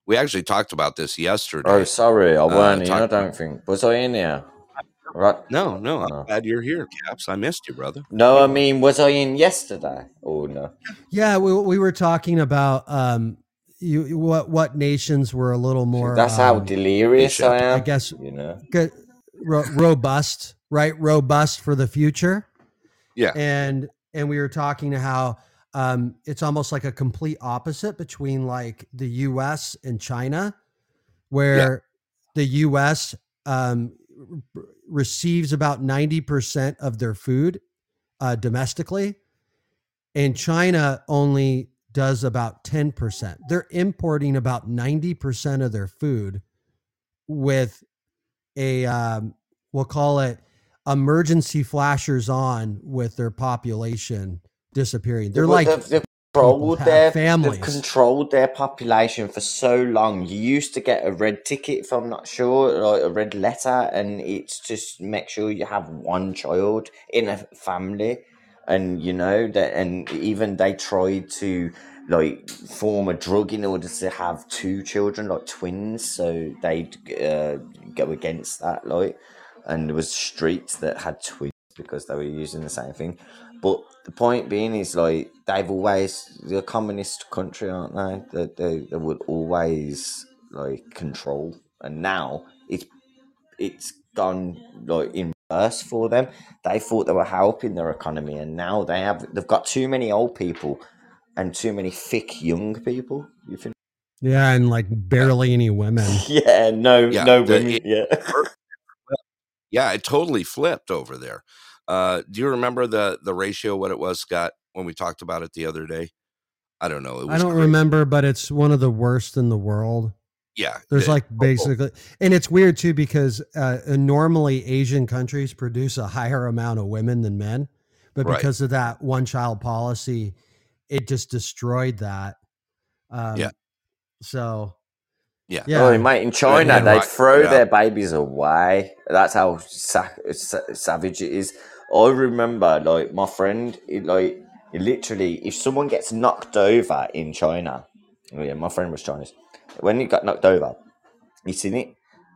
We actually talked about this yesterday. Oh, sorry, I weren't in, I don't think. Was I in here? Right? No, no. I'm No. glad you're here, Caps. I missed you, brother. No, I mean, was I in yesterday or no? Yeah, we, we were talking about um, you what what nations were a little more. That's how um, delirious I am. I guess you know. good, ro- robust, right? Robust for the future. Yeah. and and we were talking to how um, it's almost like a complete opposite between like the U.S. and China, where the U.S. Um, r- receives about ninety percent of their food uh, domestically, and China only does about ten percent. They're importing about ninety percent of their food with a um, we'll call it emergency flashers on with their population disappearing. They're But like they've, they've controlled their families. They've controlled their population for so long. You used to get a red ticket, if I'm not sure, like a red letter, and it's just make sure you have one child in a family, and you know that, and even they tried to like form a drug in order to have two children, like twins, so they'd uh, go against that, like, and there was streets that had twins because they were using the same thing. But the point being is like they've always they're a communist country, aren't they? That they, they would always like control, and now it's it's gone like in reverse for them. They thought they were helping their economy, and now they have they've got too many old people and too many thick young people. You think? yeah, and like barely any women. Yeah, no, Yeah, no the- women. it- yeah, Yeah, it totally flipped over there. Uh, do you remember the the ratio? What it was, Scott, when we talked about it the other day? I don't know. It was I don't crazy. remember, but it's one of the worst in the world. Yeah, There's it- like basically, and it's weird too because uh, normally Asian countries produce a higher amount of women than men, but Right. because of that one child policy, it just destroyed that. Um, Yeah. So. Yeah. Yeah. Oh, mate, in China, yeah, they right, throw yeah. their babies away. That's how sa- sa- savage it is. I remember, like, my friend, it, like, it literally, if someone gets knocked over in China, oh yeah, my friend was Chinese. When he got knocked over, he seen it.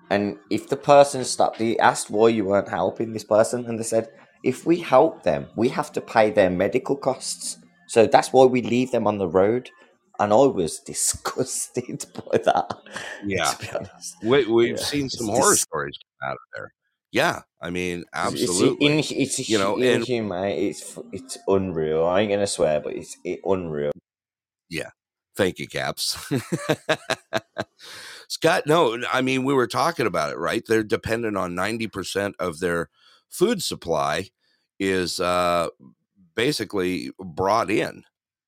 And if the person stopped, he asked why you weren't helping this person. And they said, if we help them, we have to pay their medical costs. So that's why we leave them on the road. And I was disgusted by that. Yeah. To be honest. We, we've Yeah, seen it's some horror dis- stories come out of there. Yeah, I mean, It's, absolutely. in, it's You know, and- inhumane. It's it's unreal. I ain't gonna swear, but it's it, unreal. Yeah, thank you, Caps. Scott, no, I mean, we were talking about it, right? They're dependent on 90% of their food supply is uh, basically brought in.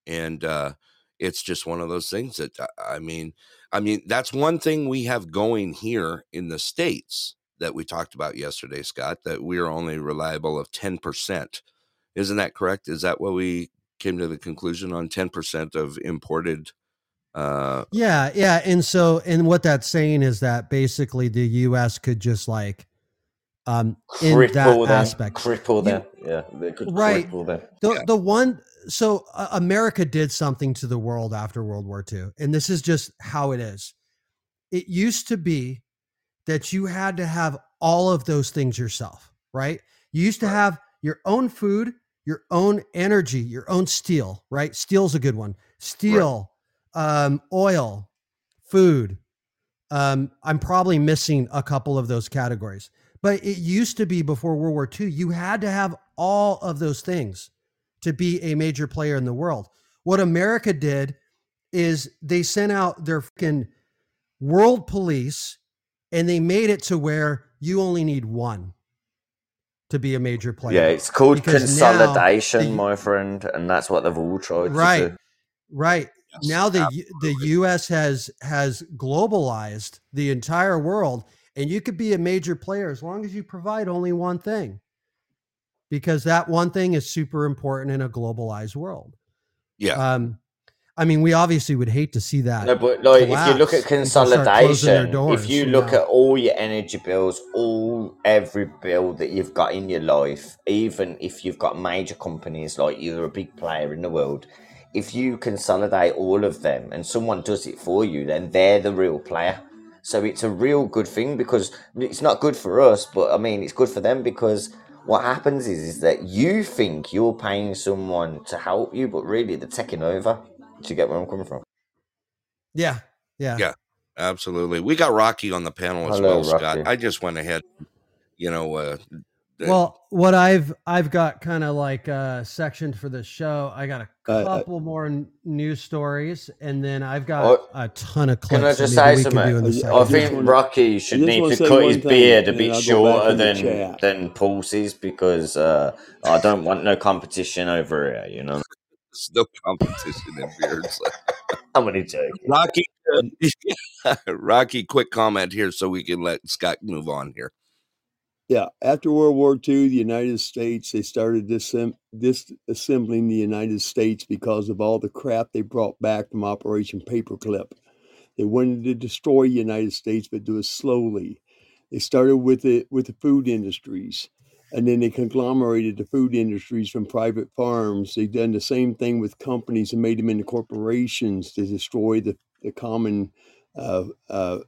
And uh, it's just one of those things that, uh, I mean, I mean, that's one thing we have going here in the States that we talked about yesterday, Scott, that we are only reliable of 10%. Isn't that correct? Is that what we came to the conclusion on 10% of imported uh Yeah, yeah, and so and what that's saying is that basically the U.S. could just like, um, in that Cripple them. aspect, Cripple You- them. Yeah, they could Right. cripple them. the Yeah. the one so uh, America did something to the world after World War II, and this is just how it is. It used to be that you had to have all of those things yourself, right? You used to have your own food, your own energy, your own steel, right? Steel's a good one. Steel, um, oil, food. Um, I'm probably missing a couple of those categories, but it used to be before World War II, you had to have all of those things to be a major player in the world. What America did is they sent out their freaking world police and they made it to where you only need one to be a major player. Yeah, it's called Because consolidation, the- my friend, and that's what they've all tried right to do. right. Yes, now the U- the us has has globalized the entire world and you could be a major player as long as you provide only one thing. Because that one thing is super important in a globalized world. Yeah. Um i mean we obviously would hate to see that No, but like if you look at People start closing their consolidation, doors, if you look know. at all your energy bills, all every bill that you've got in your life, even if you've got major companies like you're a big player in the world, if you consolidate all of them and someone does it for you, then they're the real player. So it's a real good thing because it's not good for us, but I mean, it's good for them because what happens is, is that you think you're paying someone to help you, but really they're taking over. Do you get where I'm coming from? Yeah, yeah, Yeah. Absolutely. We got Rocky on the panel as Hello, well, Scott. I just went ahead, you know, uh, uh, Well, what I've I've got kind of like uh sectioned for the show. I got a Uh, uh, couple more n- news stories, and then I've got Oh, a ton of clips. Can I just maybe say we can in the something? I- I think Rocky should need wanna cut his beard a bit I'll go back shorter than chat. than Pulse's because uh, I don't want no competition over here. You know, there's no competition in beards. I'm only joking. Rocky, um, Rocky, quick comment here so we can let Scott move on here. Yeah, after World War II, the United States they started disem- disassembling the United States because of all the crap they brought back from Operation Paperclip. They wanted to destroy the United States, but do it slowly. They started with the with the food industries, and then they conglomerated the food industries from private farms. They've done the same thing with companies and made them into corporations to destroy the the common uh, uh,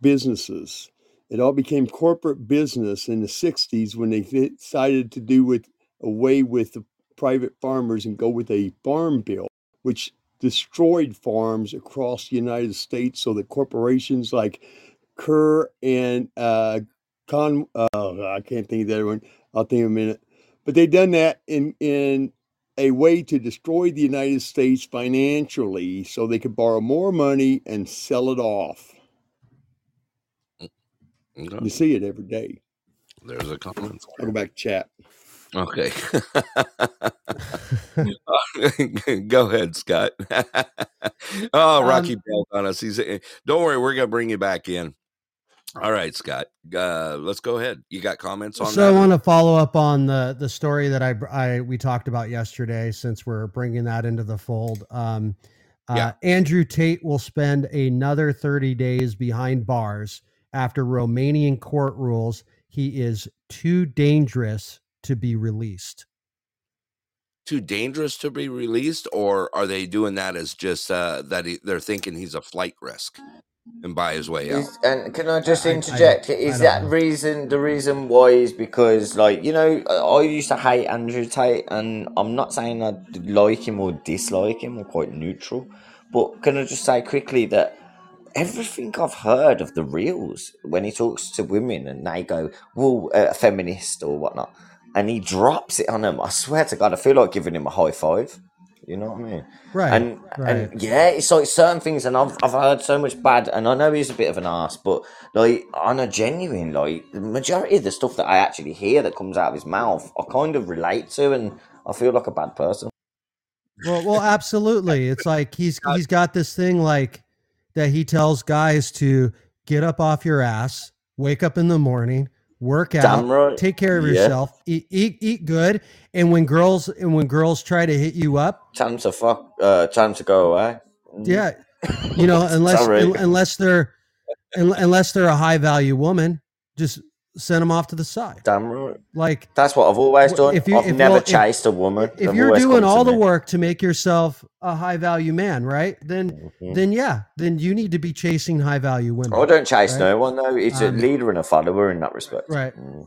businesses. It all became corporate business in the 60s when they decided to do with away with the private farmers and go with a farm bill, which destroyed farms across the United States so that corporations like Kerr and uh, Con, uh, I can't think of the other one. I'll think in a minute. But they've done that in in a way to destroy the United States financially so they could borrow more money and sell it off. Okay. You see it every day. There's a comment. I'll go back to chat. Okay. Go ahead, Scott. oh, Rocky Um, bailed on us. He's don't worry, we're gonna bring you back in. All right, Scott. Uh, let's go ahead. You got comments on so I want to follow up on the the story that I, I we talked about yesterday, since we're bringing that into the fold. Um, uh, Yeah. Andrew Tate will spend another 30 days behind bars after Romanian court rules he is too dangerous to be released. Too dangerous to be released, or are they doing that as just uh, that he, they're thinking he's a flight risk and buy his way out? Is, and can I just I- I- interject? I Is don't that know. reason the reason why is because like you know I I used to hate Andrew Tate, and I'm not saying I like him or dislike him. I'm quite neutral, but can I just say quickly that everything I've heard of the reels when he talks to women and they go, "Well, a feminist" or whatnot, and he drops it on them. I swear to God, I feel like giving him a high five. You know what I mean? Right. and right. and yeah, it's like certain things, and I've I've heard so much bad, and I know he's a bit of an ass, but like on a genuine, like the majority of the stuff that I actually hear that comes out of his mouth, I kind of relate to, and I feel like a bad person. Well, well, absolutely. It's like he's he's got this thing like that he tells guys to get up off your ass, wake up in the morning, work out, right. take care of Yeah. yourself, eat, eat eat good, and when girls and when girls try to hit you up, Time to fuck. Uh, time to go away. Mm. yeah, you know, unless un- unless they're un- unless they're a high value woman, just send them off to the side. Damn right. Like That's what I've always done. if you- I've if never if- chased a woman. if They've you're doing all the me. work to make yourself a high value man, right? Then Mhm. then yeah, then you need to be chasing high value women. I don't chase right? no one though. It's Um, a leader and a follower in that respect. Right. Mm.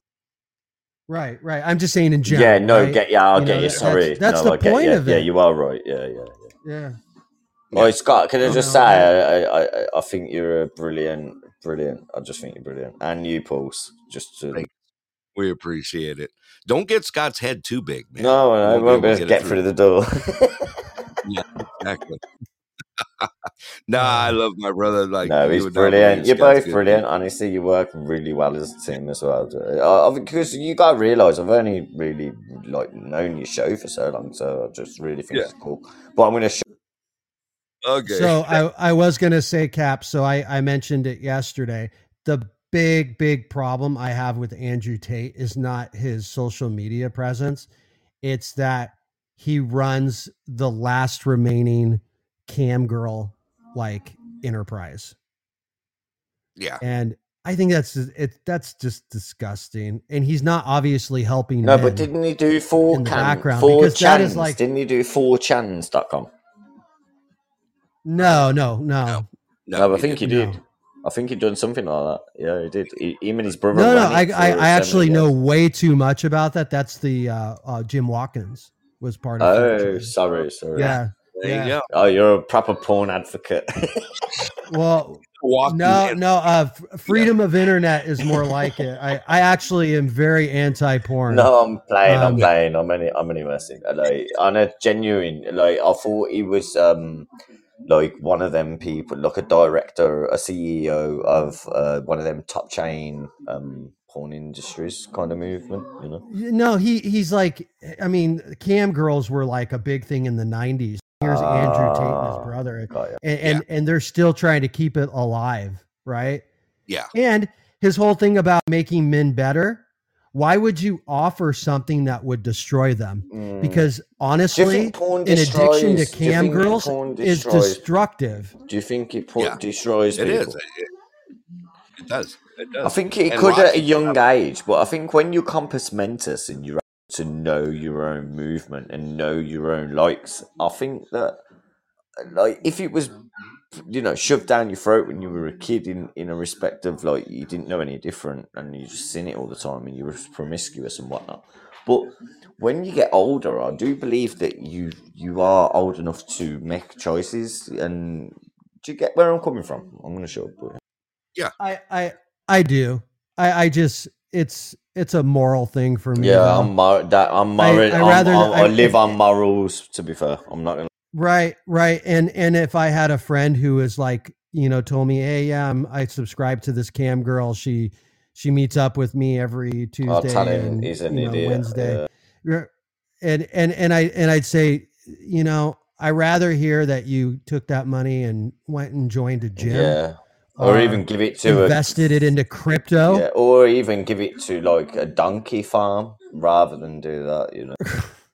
Right, right. I'm just saying in general. yeah, no, right? get yeah, I'll You get know, you. Sorry, that's- no, the I get point you. of Yeah, it. Yeah, you are right. Yeah, yeah. Yeah. Oh, Scott, can I just say, I- I, I, I- I think you're a brilliant, brilliant. I just think you're brilliant, and you, Pulse. Just to, Thank We appreciate it. Don't get Scott's head too big, man. no, no, I won't be won't be able able to to get get it through the door. Yeah, exactly. nah, I love my brother. Like no, you he's would not believe brilliant. You're Scott's both good. brilliant. Honestly, you work really well as a team as well. Uh, Because you got to realize I've only really like known your show for so long, so I just really think Yeah. it's cool. But I'm gonna show Okay. So I, I was gonna say Cap, so I, I mentioned it yesterday. The big, big problem I have with Andrew Tate is not his social media presence. It's that he runs the last remaining cam girl like enterprise. yeah. And I think that's it that's just disgusting. And he's not obviously helping No, but didn't he do four in the can background, four because that is like- didn't he do four chans.com? no, no, no. No, No, I think he didn't. did. No. I think he'd done something like that. Yeah, he did. He, him and his brother. No, no, I, I, I actually 70 know way too much about that. That's the uh, uh, Jim Watkins was part of. Oh, Future. sorry, sorry. yeah. There Yeah. you go. Oh, you're a proper porn advocate. Well, Walking no, in. no. Uh, f- freedom of internet is more like it. I, I actually am very anti-porn. no, I'm playing. I'm Um, playing. I'm only. I'm only messing. Like on a genuine. Like I thought he was. Um, like one of them people, like a director, a CEO of uh, one of them top chain um porn industries kind of movement. You know. No, he he's like. I mean, cam girls were like a big thing in the '90s. Here's Andrew Tate and Ah, his brother, got ya. and and, and they're still trying to keep it alive, right? Yeah. And his whole thing about making men better. Why would you offer something that would destroy them? Mm. Because honestly, think porn an addiction to destroys- do you cam girls porn is destructive. Do you think it por- Yeah. destroys It people? is. It, it does. It does. I think it And could at a Rocky- young age, but I think when you're compos mentis and you're able to know your own movement and know your own likes, I think that like if it was you know shoved down your throat when you were a kid in in a respect of like you didn't know any different and you just seen it all the time and you were promiscuous and whatnot, but when you get older, I do believe that you you are old enough to make choices. And do you get where I'm coming from? I'm going to show up. yeah I I I do. I I just it's it's a moral thing for me. Yeah, though. I'm mor- that I'm I- moral. I I, rather- I, I- live if- on morals. To be fair, I'm not gonna. Right, right. And and if I had a friend who was like, you know, told me, "Hey, yeah, I'm, I subscribe to this cam girl. She she meets up with me every Tuesday I'll tell him and he's an know, idiot. Wednesday." yeah. And and and I and I'd say, you know, I rather hear that you took that money and went and joined a gym, Yeah, or or even give it to a invested it into crypto. yeah, or even give it to like a donkey farm rather than do that. You know,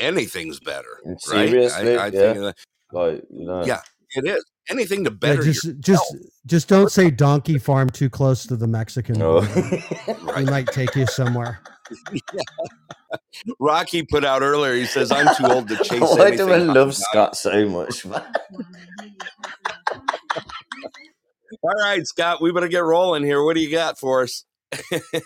anything's better. And Right? seriously, I, I yeah. think that, like you know. Yeah. it is. Anything to Yeah, better just your just just don't say donkey farm too close to the Mexican. No. border. We might take you somewhere. Rocky put out earlier. He says, "I'm too old to chase Why anything." do I love and Scott so much. All right, Scott, we better get rolling here. What do you got for us?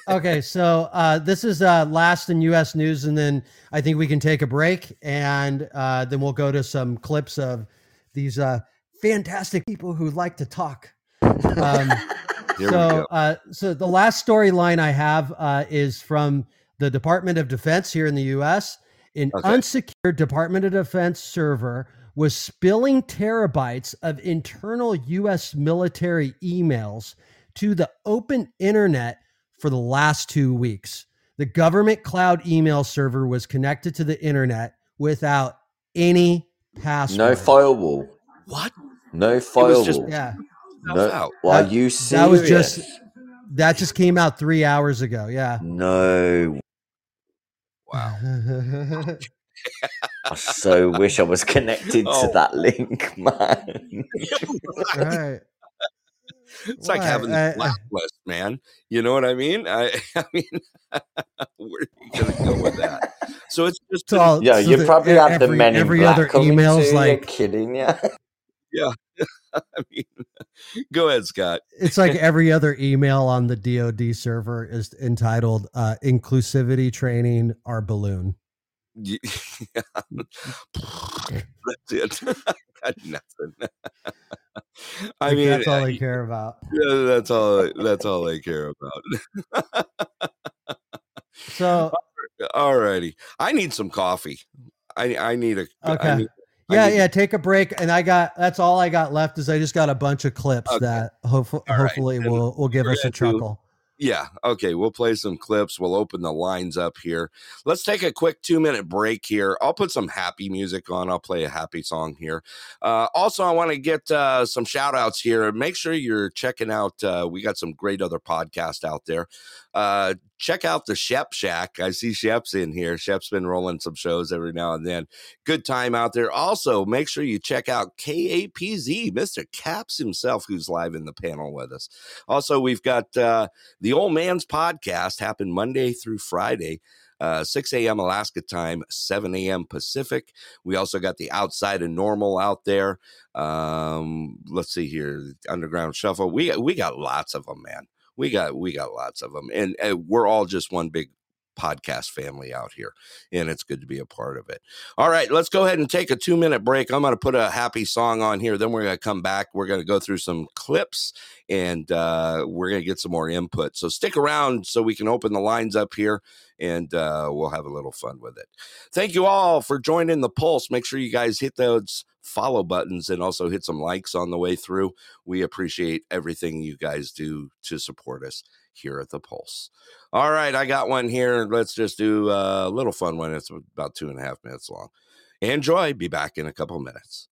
Okay, so uh, this is uh, last in U.S. news, and then I think we can take a break, and uh, then we'll go to some clips of these uh, fantastic people who like to talk. Um, so, uh, so the last storyline I have uh, is from the Department of Defense here in the U.S. An Okay. unsecured Department of Defense server was spilling terabytes of internal U.S. military emails to the open internet for the last two weeks. The government cloud email server was connected to the internet without any password. No firewall. What? No was firewall. just- Yeah, no. out. Are That- you serious? that was just that just came out three hours ago. Yeah. No. Wow. I so wish I was connected Oh. to that link, man. right. It's like having I- the blacklist, man. You know what I mean? I, I mean, where are you gonna go with that? So it's just It's all- Yeah, so you the- probably have the every- men in every black other email's to you, like- kidding yeah, yeah. I mean, go ahead, Scott. it's like every other email on the DoD server is entitled uh, "Inclusivity Training Our Balloon." Yeah. That's it. Got nothing. I Like, mean, that's all uh, they care about. yeah, that's all. That's all they care about. So Alrighty, I need some coffee. I I need a Okay. need- I yeah, need- yeah. Take a break, and I got that's all I got left is I just got a bunch of clips Okay. that hopefully right. hopefully And will will give us a chuckle. Yeah. Okay. We'll play some clips. We'll open the lines up here. Let's take a quick two minute break here. I'll put some happy music on. I'll play a happy song here. Uh, also, I want to get uh, some shout outs here. Make sure you're checking out. Uh, we got some great other podcasts out there. Uh, check out the Shep Shack. I see Shep's in here. Shep's been rolling some shows every now and then. Good time out there. Also, make sure you check out KAPZ, Mr. Caps himself, who's live in the panel with us. Also, we've got uh, the Old Man's Podcast, happened Monday through Friday. uh, 6 a.m. Alaska time, 7 a.m. Pacific. We also got the outside of normal out there. Um, let's see here, underground shuffle. We we got lots of them, man. We got we got lots of them, and, and we're all just one big podcast family out here, and it's good to be a part of it. All right, let's go ahead and take a two minute break. I'm going to put a happy song on here. Then we're going to come back. We're going to go through some clips and uh, we're going to get some more input. So stick around so we can open the lines up here and uh, we'll have a little fun with it. Thank you all for joining the Pulse. Make sure you guys hit those follow buttons and also hit some likes on the way through. We appreciate everything you guys do to support us here at the Pulse. All right, I got one here. Let's just do a little fun one. It's about two and a half minutes long. Enjoy. Be back in a couple minutes.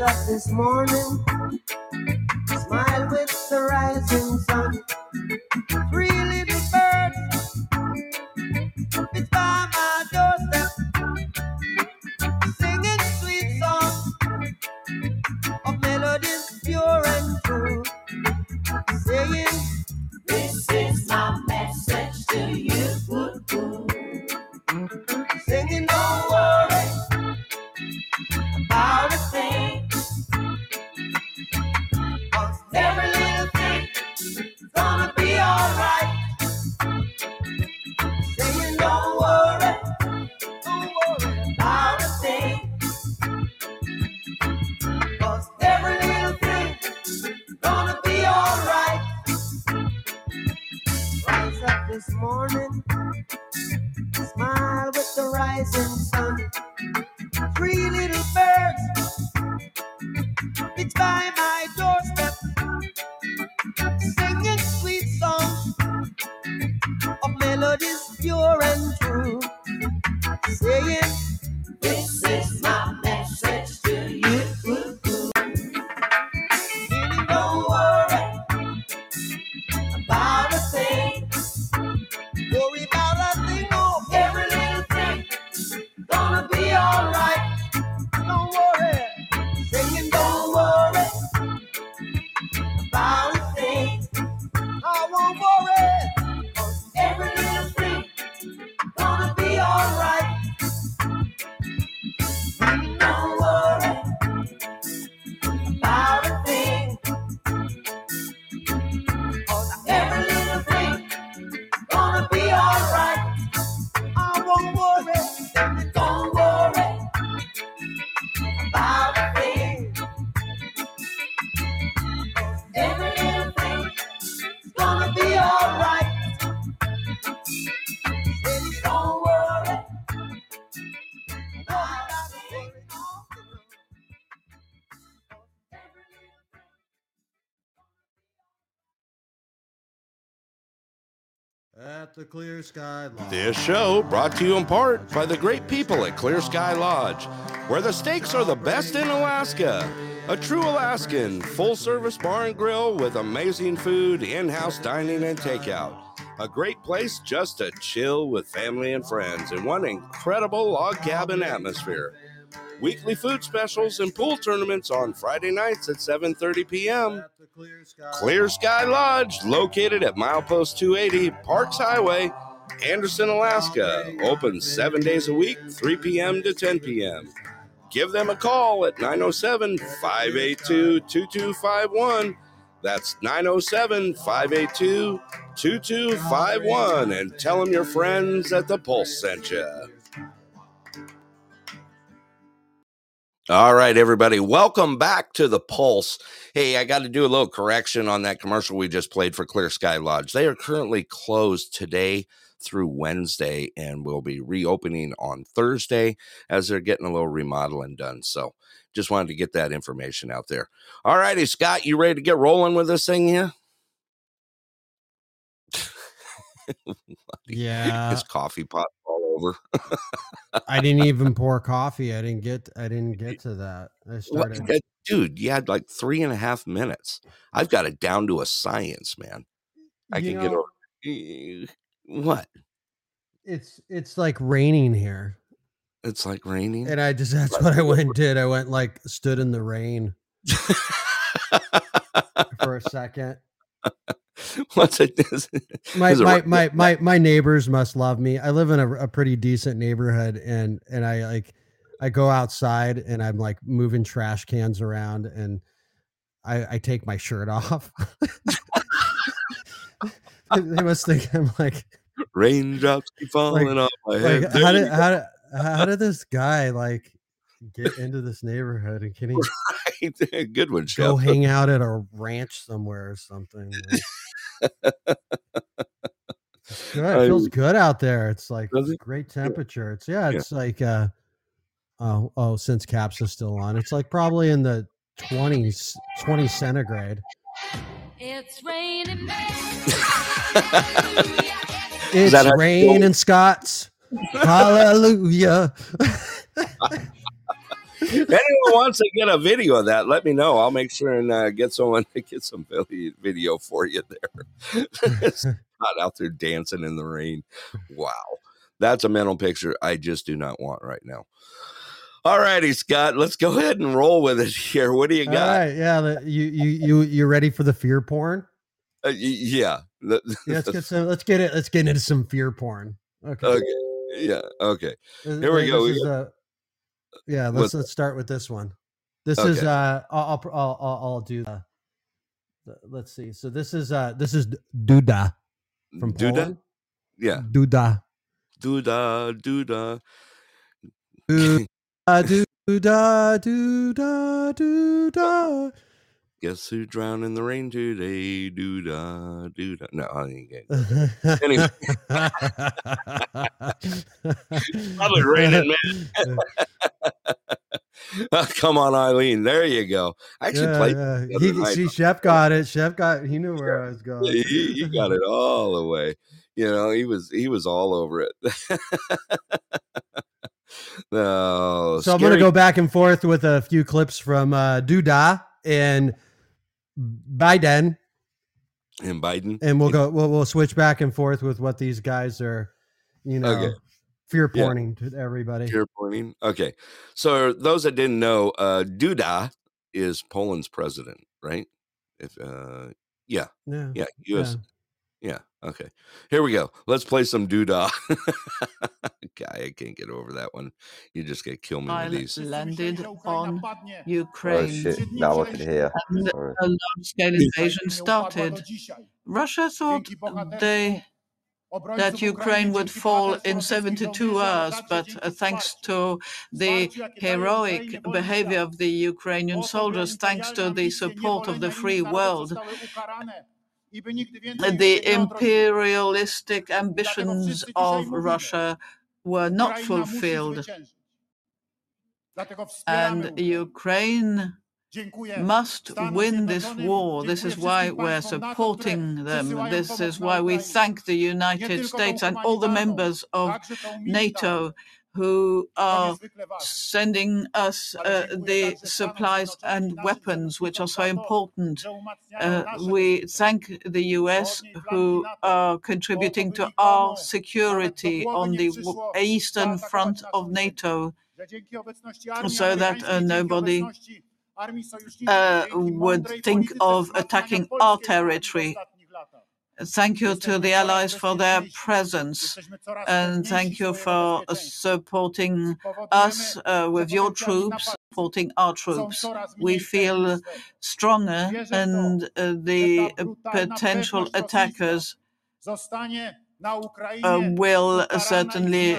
Up this morning. The Clear Sky Lodge. This show brought to you in part by the great people at Clear Sky Lodge, where the steaks are the best in Alaska. A true Alaskan full service bar and grill with amazing food, in house dining, and takeout. A great place just to chill with family and friends in one incredible log cabin atmosphere. Weekly food specials and pool tournaments on Friday nights at 7:30 p.m. Clear Sky Lodge, located at Milepost 280, Parks Highway, Anderson, Alaska. Open seven days a week, 3 p.m. to 10 p.m. Give them a call at 907 582 2251. That's 907 582 2251. And tell them your friends at the Pulse sent you. All right, everybody, welcome back to the Pulse. Hey, I got to do a little correction on that commercial we just played for Clear Sky Lodge. They are currently closed today through Wednesday, and we'll be reopening on Thursday as they're getting a little remodeling done. So just wanted to get that information out there. All righty, Scott, you ready to get rolling with this thing here? Yeah. His coffee pot over. I didn't even pour coffee. I didn't get. I didn't get to that. I started. that- dude, you had like three and a half minutes. I've got it down to a science, man. I You can get know- over. What? It's it's like raining here, It's like raining. and I just that's what I went and did. I went like stood in the rain for a second. What's it? Is, my my, right- my my my neighbors must love me. I live in a, a pretty decent neighborhood, and and I like I go outside and I'm like moving trash cans around, and I I take my shirt off. they must think I'm like raindrops keep falling off my head. like how did how did how did this guy like get into this neighborhood and can he Right. Good one, go hang out at a ranch somewhere or something? Like, it's good. It feels I- good out there. It's like it's it? great temperature. It's yeah, Yeah. it's like uh oh oh since caps is still on. It's like probably in the 20s 20 centigrade. It's raining. It's that how rain feel? Scots. Hallelujah. If anyone wants to get a video of that, let me know. I'll make sure and uh, get someone to get some video for you there. Scott out there dancing in the rain. Wow. That's a mental picture I just do not want right now. All righty, Scott, let's go ahead and roll with it here. What do you got? right, yeah, the, you you you you ready for the fear porn? Uh, yeah. Yeah, let's get some. Let's get it. Let's get into some fear porn. Okay. okay. Yeah. Okay. Here we this go. We is, got- uh, yeah, let's let's start with this one. This is uh, I'll I'll I'll, I'll, do the, the. Let's see. So this is uh, this is Duda from Duda? Poland. Yeah. Duda. Doodah, doodah. Duda. Duda. Duda. Duda. Guess who drowned in the rain today? Doodah, doodah. No, I ain't getting Anyway. Probably raining, man. Oh, come on, Eileen. There you go. I actually Yeah, played. yeah. He, night. see, Chef got it. Chef got. He knew where I was going. Yeah, you, you got it all the way. You know, he was he was all over it. no, So I'm going to go back and forth with a few clips from uh, Duda and Biden, and Biden. and we'll go. We'll, we'll switch back and forth with what these guys are, you know, Okay. fear Yeah. porning to everybody. Fear pointing. Okay, so those that didn't know, uh, Duda is Poland's president, right? If uh, yeah, Yeah. yeah, U.S. Yeah. Okay. Here we go. Let's play some Duda. Guy, I can't get over that one. You just get kill me with Missile these. landed on Oh Ukraine. shit! Now I can hear. And Sorry. a large-scale invasion started. Russia thought they that Ukraine would fall in 72 hours, but uh, thanks to the heroic behavior of the Ukrainian soldiers, thanks to the support of the free world, the imperialistic ambitions of Russia were not fulfilled. And Ukraine must win this war. This is why we're supporting them. This is why we thank the United States and all the members of NATO who are sending us uh, the supplies and weapons which are so important. Uh, we thank the US who are contributing to our security on the eastern front of NATO. so that uh, nobody uh, would think of attacking our territory. Thank you to the Allies for their presence, and thank you for supporting us uh, with your troops, supporting our troops. We feel stronger, and uh, the potential attackers uh, will certainly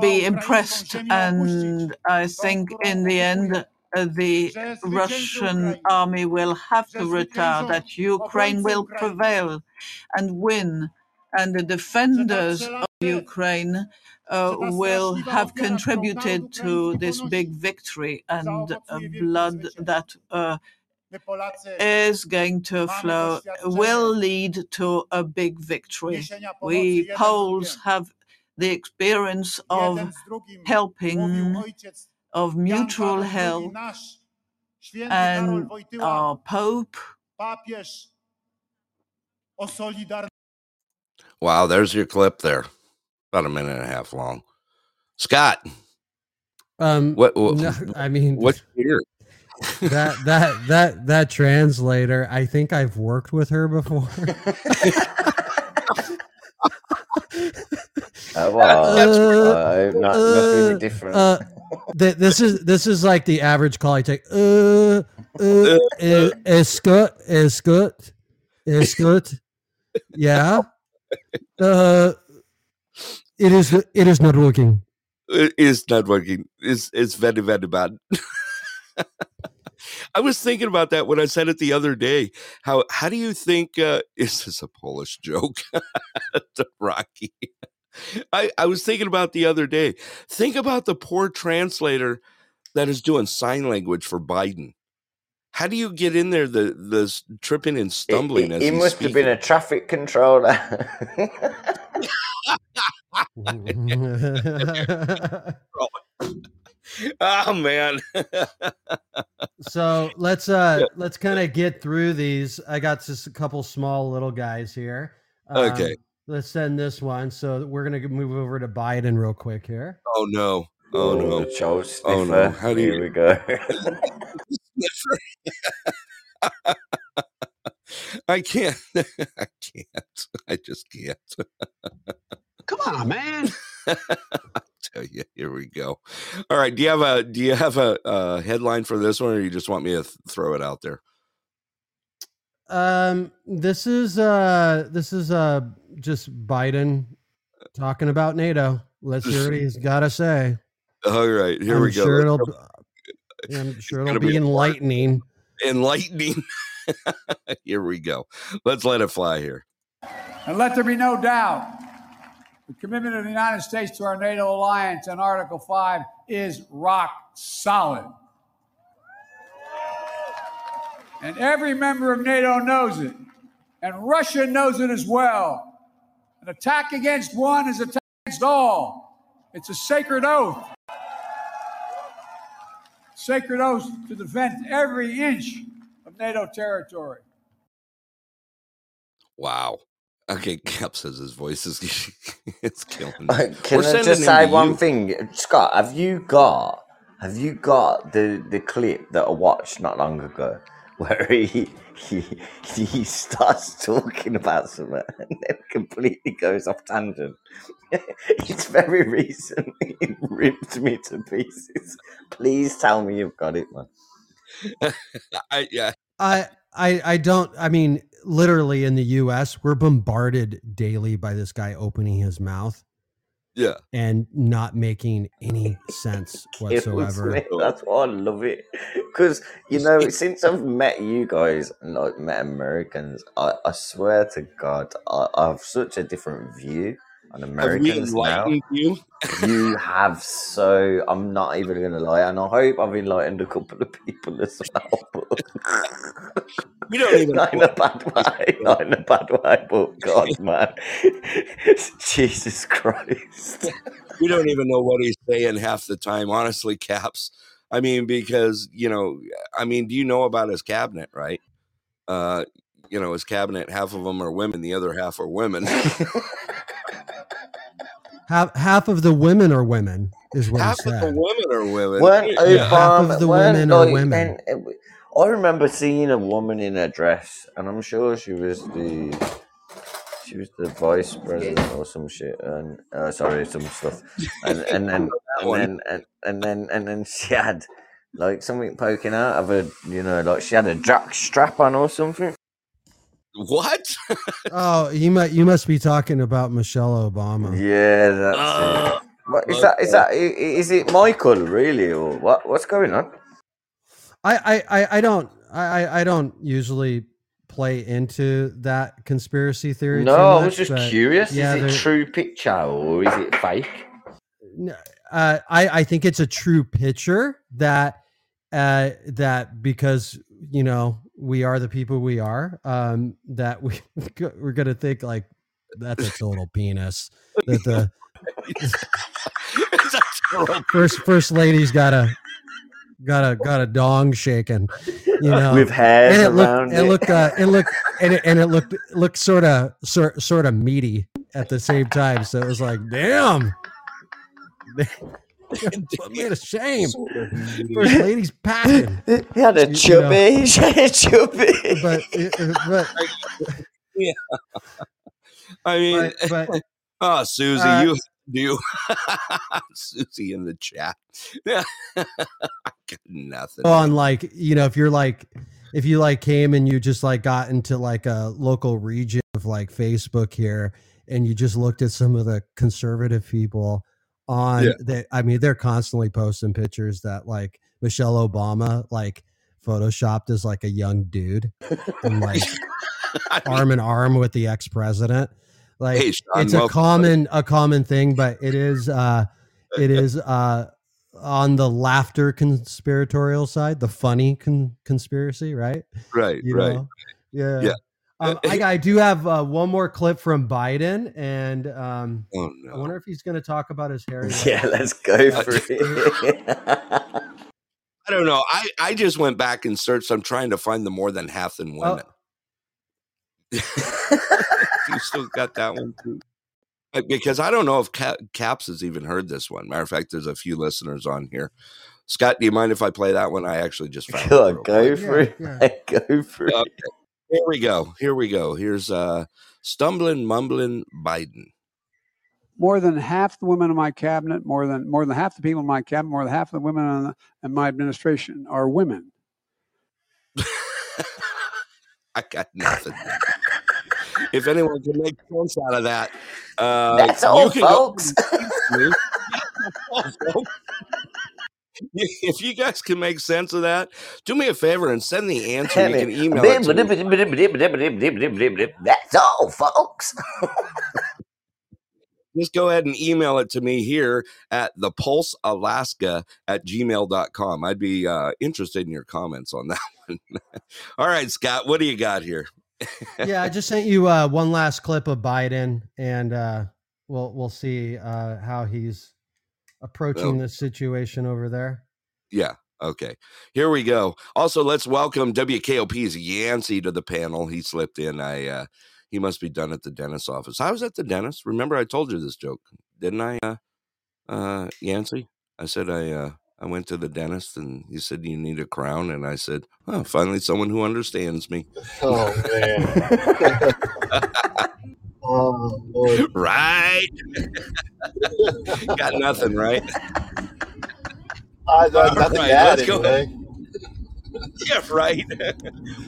be impressed, and I think in the end the Russian army will have to retire, that Ukraine will prevail and win, and the defenders of Ukraine uh, will have contributed to this big victory and uh, blood that uh, is going to flow will lead to a big victory. We Poles have the experience of helping, of mutual help, and our Pope. Wow, there's your clip there. About a minute and a half long. Scott, Um, what, what no, I mean, what's here? that that that that translator. I think I've worked with her before. Uh, well, Uh, uh, not, nothing different. uh, th- this is this is like the average call I take. Uh, uh, uh, is good, is good, is good. Yeah. Uh, it is. It is not working. It is not working. It's it's very very bad. I was thinking about that when I said it the other day. How how do you think uh, is this a Polish joke? Rocky. I, I was thinking about the other day. Think about the poor translator that is doing sign language for Biden. How do you get in there the the tripping and stumbling it- as he he's must have been a traffic controller. oh man. so let's uh let's kind of get through these. I got just a couple small little guys here. Um, Okay. Let's send this one. So we're gonna move over to Biden real quick here. oh no. Oh no. Joe Oh no. How do Here we go. I can't. I can't. I just can't. Come on, man. I tell you. Here we go. All right. Do you have a Do you have a, uh headline for this one, or you just want me to th- throw it out there? Um, this is uh this is uh just Biden talking about NATO. Let's hear what he's got to say. All right. Here I'm we go. Sure Let's it'll. I'm sure it'll be be enlightening. Enlightening. here we go. Let's let it fly here. And let there be no doubt the commitment of the United States to our NATO alliance and Article 5 is rock solid. And every member of NATO knows it. And Russia knows it as well. An attack against one is attack against all. It's a sacred oath. Sacred oath to defend every inch of NATO territory. Wow. Okay, Cap says his voice is it's killing me. Uh, Can We're I just him say one you. thing, Scott? Have you got have you got the the clip that I watched not long ago where he he he starts talking about something and then completely goes off tangent? it's very recent. It ripped me to pieces. Please tell me you've got it, man. I yeah. I I I don't I mean literally in the US we're bombarded daily by this guy opening his mouth Yeah. and not making any sense whatsoever. me. That's why I love it. Because you know, since I've met you guys and like met Americans, I, I swear to God, I, I have such a different view on we Americans now. you? You have so. I'm not even gonna lie, and I hope I've enlightened a couple of people as well. We don't even not in a bad way. Not in a bad way. But God, man, Jesus Christ. we don't even know what he's saying half the time, honestly, Caps. I mean, because, you know, I mean, do you know about his cabinet, right? Uh, you know, his cabinet, half of them are women, the other half are women. Half half of the women are women is what half he of the women are women. Weren't Yeah, half of the weren't, women are like, women. then it- I remember seeing a woman in a dress, and I'm sure she was the she was the vice president or some shit, and uh, sorry, some stuff, and and then and then and, and then and then she had like something poking out of her, you know, like she had a jock strap on or something. What? Oh, you might you must be talking about Michelle Obama. Yeah, that's Uh, it. What is that? Is that i- i- is it Michael really, or what? What's going on? I, I, I don't I, I don't usually play into that conspiracy theory. No, too I was just curious. Yeah, is it true picture or is it fake? uh, I I think it's a true picture that uh, that because you know we are the people we are um, that we we're gonna think like that's a total penis. That the first first lady's got a got a got a dong shaking you know? With hairs and it looked it it. looked uh, it looked and it, and it looked looked sort of sort sort of meaty at the same time. So it was like damn Put me to shame. First lady's packing. He had a You- you know. chubby, she had a chubby. But uh, but yeah. I mean, But- but- oh, Susie, uh, you do Susie in the chat. I got nothing. on like you know if you're like if you like came and you just like got into like a local region of like Facebook here and you just looked at some of the conservative people on Yeah. that I mean they're constantly posting pictures that like Michelle Obama like photoshopped as like a young dude and like arm in arm with the ex-president like Hey, Sean, it's a common a common thing but it is uh it is uh on the laughter conspiratorial side the funny con- conspiracy right Right, You right. know? yeah Yeah. Um, I, I do have uh, one more clip from Biden, and um, Oh, I wonder if he's going to talk about his hair. Yeah, let's go for it. I don't know. I, I just went back and searched. I'm trying to find the more than half than Oh. women. you still got that one too? Because I don't know if Ca- Caps has even heard this one. Matter of fact, there's a few listeners on here. Scott, do you mind if I play that one? I actually just found Go it. go quick. for it. Go for it. Okay. Here we go. Here we go. Here's uh stumbling, mumbling Biden. more than half the women in my cabinet, more than more than half the people in my cabinet, more than half the women in, in my administration are women. I got nothing. if anyone can make sense out of that, uh, That's all, can go- folks. That's all, folks. if you guys can make sense of that, do me a favor and send the answer. You can email it to. That's all, folks. Just go ahead and email it to me here at the pulse alaska at gmail.com. I'd be uh, interested in your comments on that one. All right, Scott, what do you got here? yeah, I just sent you uh, one last clip of Biden, and uh, we'll we'll see uh, how he's approaching Oh. this situation over there. Yeah. Okay. Here we go. Also, let's welcome WKOP's Yancey to the panel. He slipped in. I uh he must be done at the dentist's office. I was at the dentist. Remember I told you this joke, didn't I? Uh uh Yancey? I said I uh I went to the dentist and he said you need a crown and I said, "Oh, finally someone who understands me." Oh man. oh Lord. right. Got nothing, right? I got All nothing right, to add let's go. anyway. Yeah, right.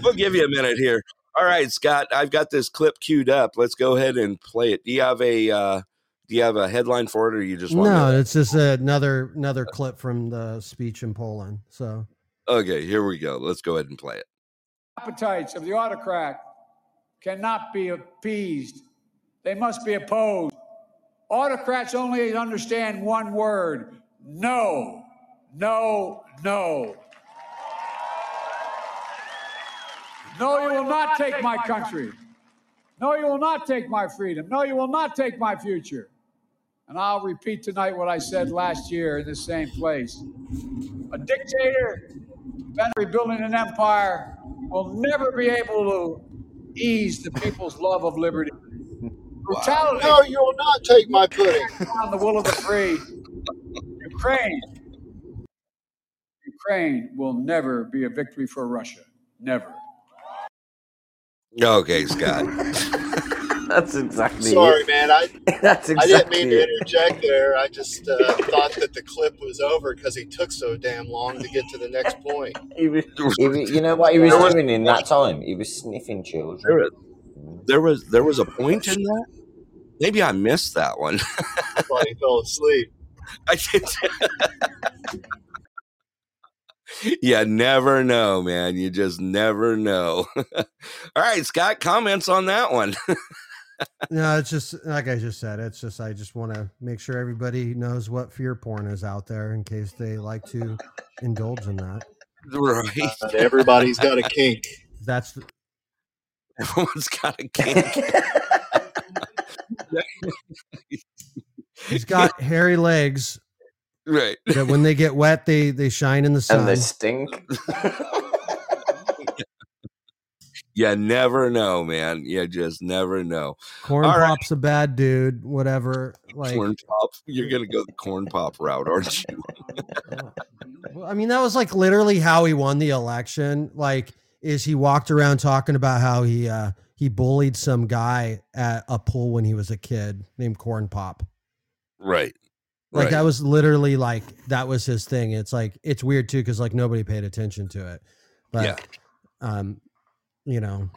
we'll give you a minute here. All right, Scott, I've got this clip queued up. Let's go ahead and play it. Do you have a uh do you have a headline for it or you just want No, to it's just another another clip from the speech in Poland. So Okay, here we go. Let's go ahead and play it. Appetites of the autocrat cannot be appeased. They must be opposed. Autocrats only understand one word no, no, no. No, you will not take my country. No, you will not take my freedom. No, you will not take my future. And I'll repeat tonight what I said last year in the same place. A dictator, rebuilding an empire, will never be able to ease the people's love of liberty. Brutality No, you will not take my pudding. on the will of the free. Ukraine. Ukraine will never be a victory for Russia. Never. Okay, Scott. That's exactly Sorry, it. man. I That's exactly. I didn't exactly mean to it. interject there. I just uh, thought that the clip was over because he took so damn long to get to the next point. He was, he was, you know what he was was- doing in that time? He was sniffing There children. was, there was there was a point in that. Maybe I missed that one. That's why he fell asleep. I did. you never know, man. You just never know. All right, Scott, comments on that one. no, it's just like I just said. It's just I just want to make sure everybody knows what fear porn is out there in case they like to indulge in that. right. Uh, everybody's got a kink. That's the, Everyone's got a kink. He's got hairy legs right. that when they get wet, they they shine in the sun. and they stink. You never know, man. You just never know. Corn All right. pop's a bad dude. Whatever. Like, corn pop. You're gonna go the corn pop route, aren't you? Well, I mean, that was like literally how he won the election. Like, is he walked around talking about how he uh he bullied some guy at a pool when he was a kid named Corn Pop. right. Like right. that was literally like that was his thing. It's like it's weird too because like nobody paid attention to it. But Yeah. um, you know,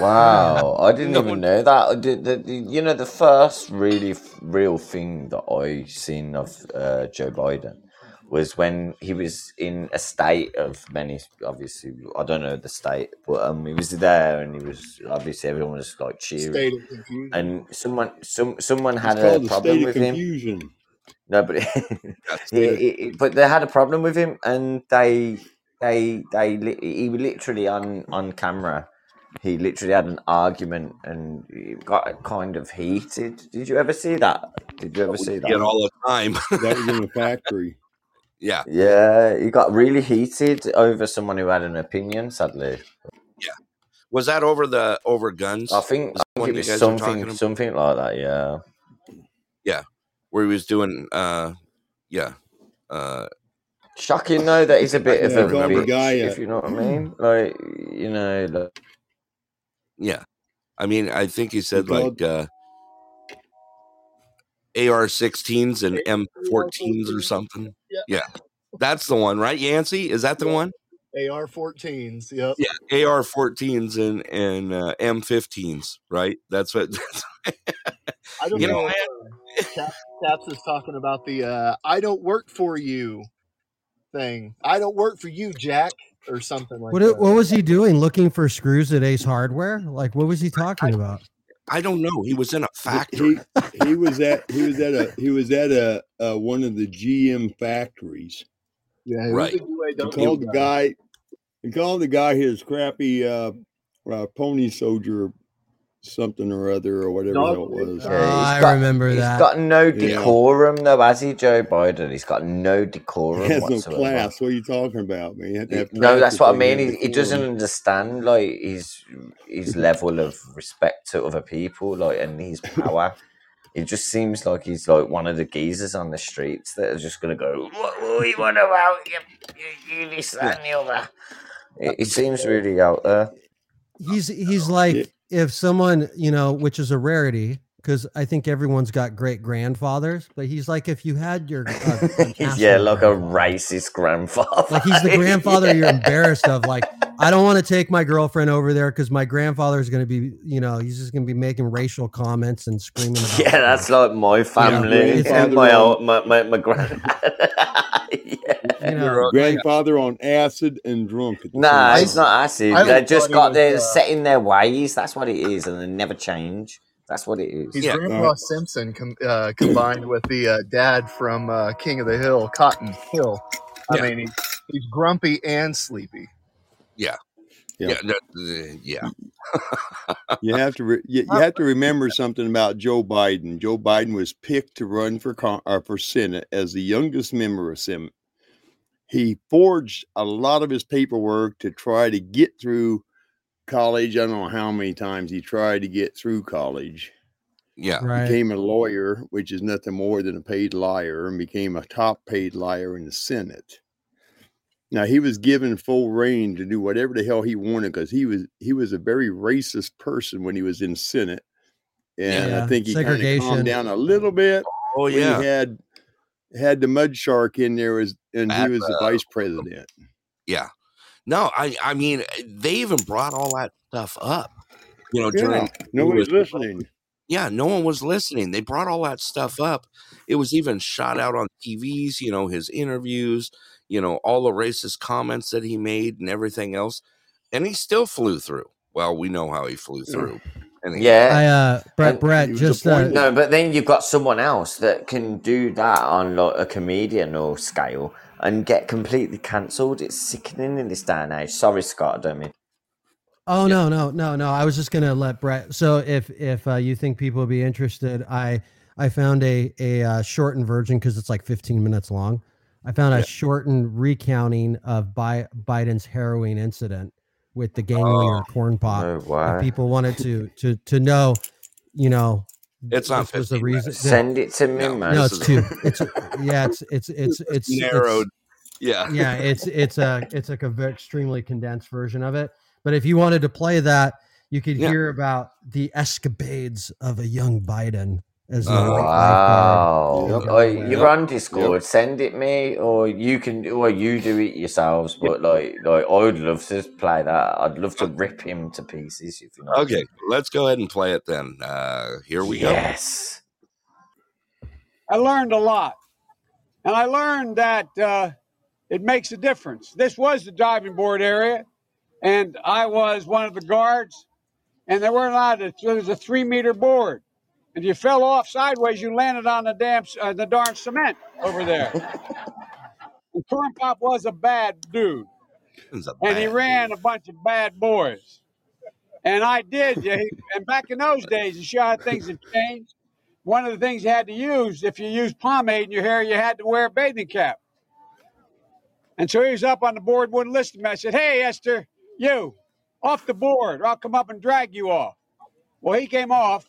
Wow, I didn't No even one- know that. I did, the, the- you know, the first really f- real thing that I seen of uh, Joe Biden was when he was in a state of many. Obviously, I don't know the state, but um, he was there, and he was obviously everyone was like cheering, State of confusion. and someone, some, someone had a problem state of with him. No, but he, he- but they had a problem with him, and they they they li- he literally on on camera. He literally had an argument and it got kind of heated. Did you ever see that? Did you ever see that? Get all the time. That was in the factory. Yeah. Yeah, he got really heated over someone who had an opinion. Sadly, Yeah. Was that over the over guns? I think, I think it was guys were talking something something like that. Yeah. Yeah. Where he was doing uh yeah. Uh Shocking though that he's a bit of a bitch, guy, if you know what I mean. Like you know, like, yeah. I mean, I think he said called- like uh AR 16s and M 14s or something. Yeah. Yeah. That's the one, right? Yancey? Is that the one? AR 14s. Yep. Yeah, AR 14s and and uh, M 15s, right? That's what. I don't you know. know, if, uh, Caps is talking about the uh, "I don't work for you" thing. I don't work for you, Jack, or something like what that. what was he doing? Looking for screws at Ace Hardware? Like, what was he talking about? I don't know. He was in a factory. he he was at he was at a he was at a, uh one of the GM factories. Yeah, he Right. He called the guy. guy. He called the guy his crappy uh, uh, pony soldier, something or other, or whatever the hell it was. Oh, yeah, he's oh, I remember He's that. He's got no Yeah. decorum though, has he, Joe Biden? He's got no He decorum has no whatsoever. class. What are you talking about, man? You have to have No, that's what I mean. He, he doesn't understand like his his level of respect to other people, like and his power. It just seems like he's like one of the geezers on the streets that are just gonna go, "What, what you want about you, you, you this that, and the other." It, it seems really out there. He's he's like if someone you know, which is a rarity because I think everyone's got great grandfathers, but he's like if you had your uh, yeah, like a racist grandfather. like he's the grandfather you're embarrassed of like i don't want to take my girlfriend over there because my grandfather is going to be you know he's just going to be making racial comments and screaming Yeah, that's like my family. grandfather my, old, my my my grand. you know, Grandfather on acid and drunk. At the Nah, it's not acid. I They always just got was, their uh, set in their ways. That's what it is, and they never change. That's what it is. He's Yeah. Grandpa Simpson com- uh, combined with the uh, dad from uh, King of the Hill, Cotton Hill. I Yeah. mean, he, he's grumpy and sleepy. Yeah. Yeah. Yeah. that- uh, yeah. You have to re- you, you have to remember something about Joe Biden. Joe Biden was picked to run for con- uh, for Senate as the youngest member of Senate. He forged a lot of his paperwork to try to get through college. I don't know how many times he tried to get through college. Yeah. right Became a lawyer, which is nothing more than a paid liar, and became a top paid liar in the Senate. Now he was given full reign to do whatever the hell he wanted because he was he was a very racist person when he was in Senate, and Yeah. I think he kind of calmed down a little bit Oh when yeah. he had had the mud shark in there was and he At, was the uh, vice president. Yeah. No, I I mean they even brought all that stuff up. You know, Yeah, during nobody's was- listening. Yeah, no one was listening. They brought all that stuff up. It was even shot out on TVs, you know, his interviews, you you know, all the racist comments that he made and everything else, and he still flew through. Well, we know how he flew through. And Yeah. I uh Brett And- Brett just uh, no, but then you've got someone else that can do that on like a comedian or scale and get completely cancelled. It's sickening in this day and age. Sorry, Scott, I don't mean. Oh no, no, no, no! I was just gonna let Brett. So if if uh, you think people would be interested, I I found a a uh, shortened version because it's like 15 minutes long. I found a shortened recounting of Bi- Biden's harrowing incident with the gang leader oh, corn pop. No If people wanted to to to know, you know, It's not this was the reason. that- Send it to me, man. no, This it's is- two. It's yeah, it's it's it's it's, it's narrowed. Yeah. yeah it's it's a it's like a very extremely condensed version of it but if you wanted to play that you could Yeah. hear about the escapades of a young biden as a Oh, Wow. lifeguard in Oh, Delaware. you're on Discord. Send it me, or you can, or you do it yourselves. But like, like, I would love to play that. I'd love to rip him to pieces. If you know. Okay, let's go ahead and play it then. Uh, here we go. Yes. I learned a lot. And I learned that uh, it makes a difference. This was the diving board area, and I was one of the guards, and there weren't a lot of, there was a three meter board. And you fell off sideways, you landed on the damn, uh, the darn cement over there. and Corn Pop was a bad dude, a and he bad- ran a bunch of bad boys. And I did. Yeah, he- and back in those days, you see how things have changed. One of the things you had to use, if you used pomade in your hair, you had to wear a bathing cap. And so he was up on the board, wouldn't listen to me. I said, Hey, Esther, you, off the board, or I'll come up and drag you off. Well, he came off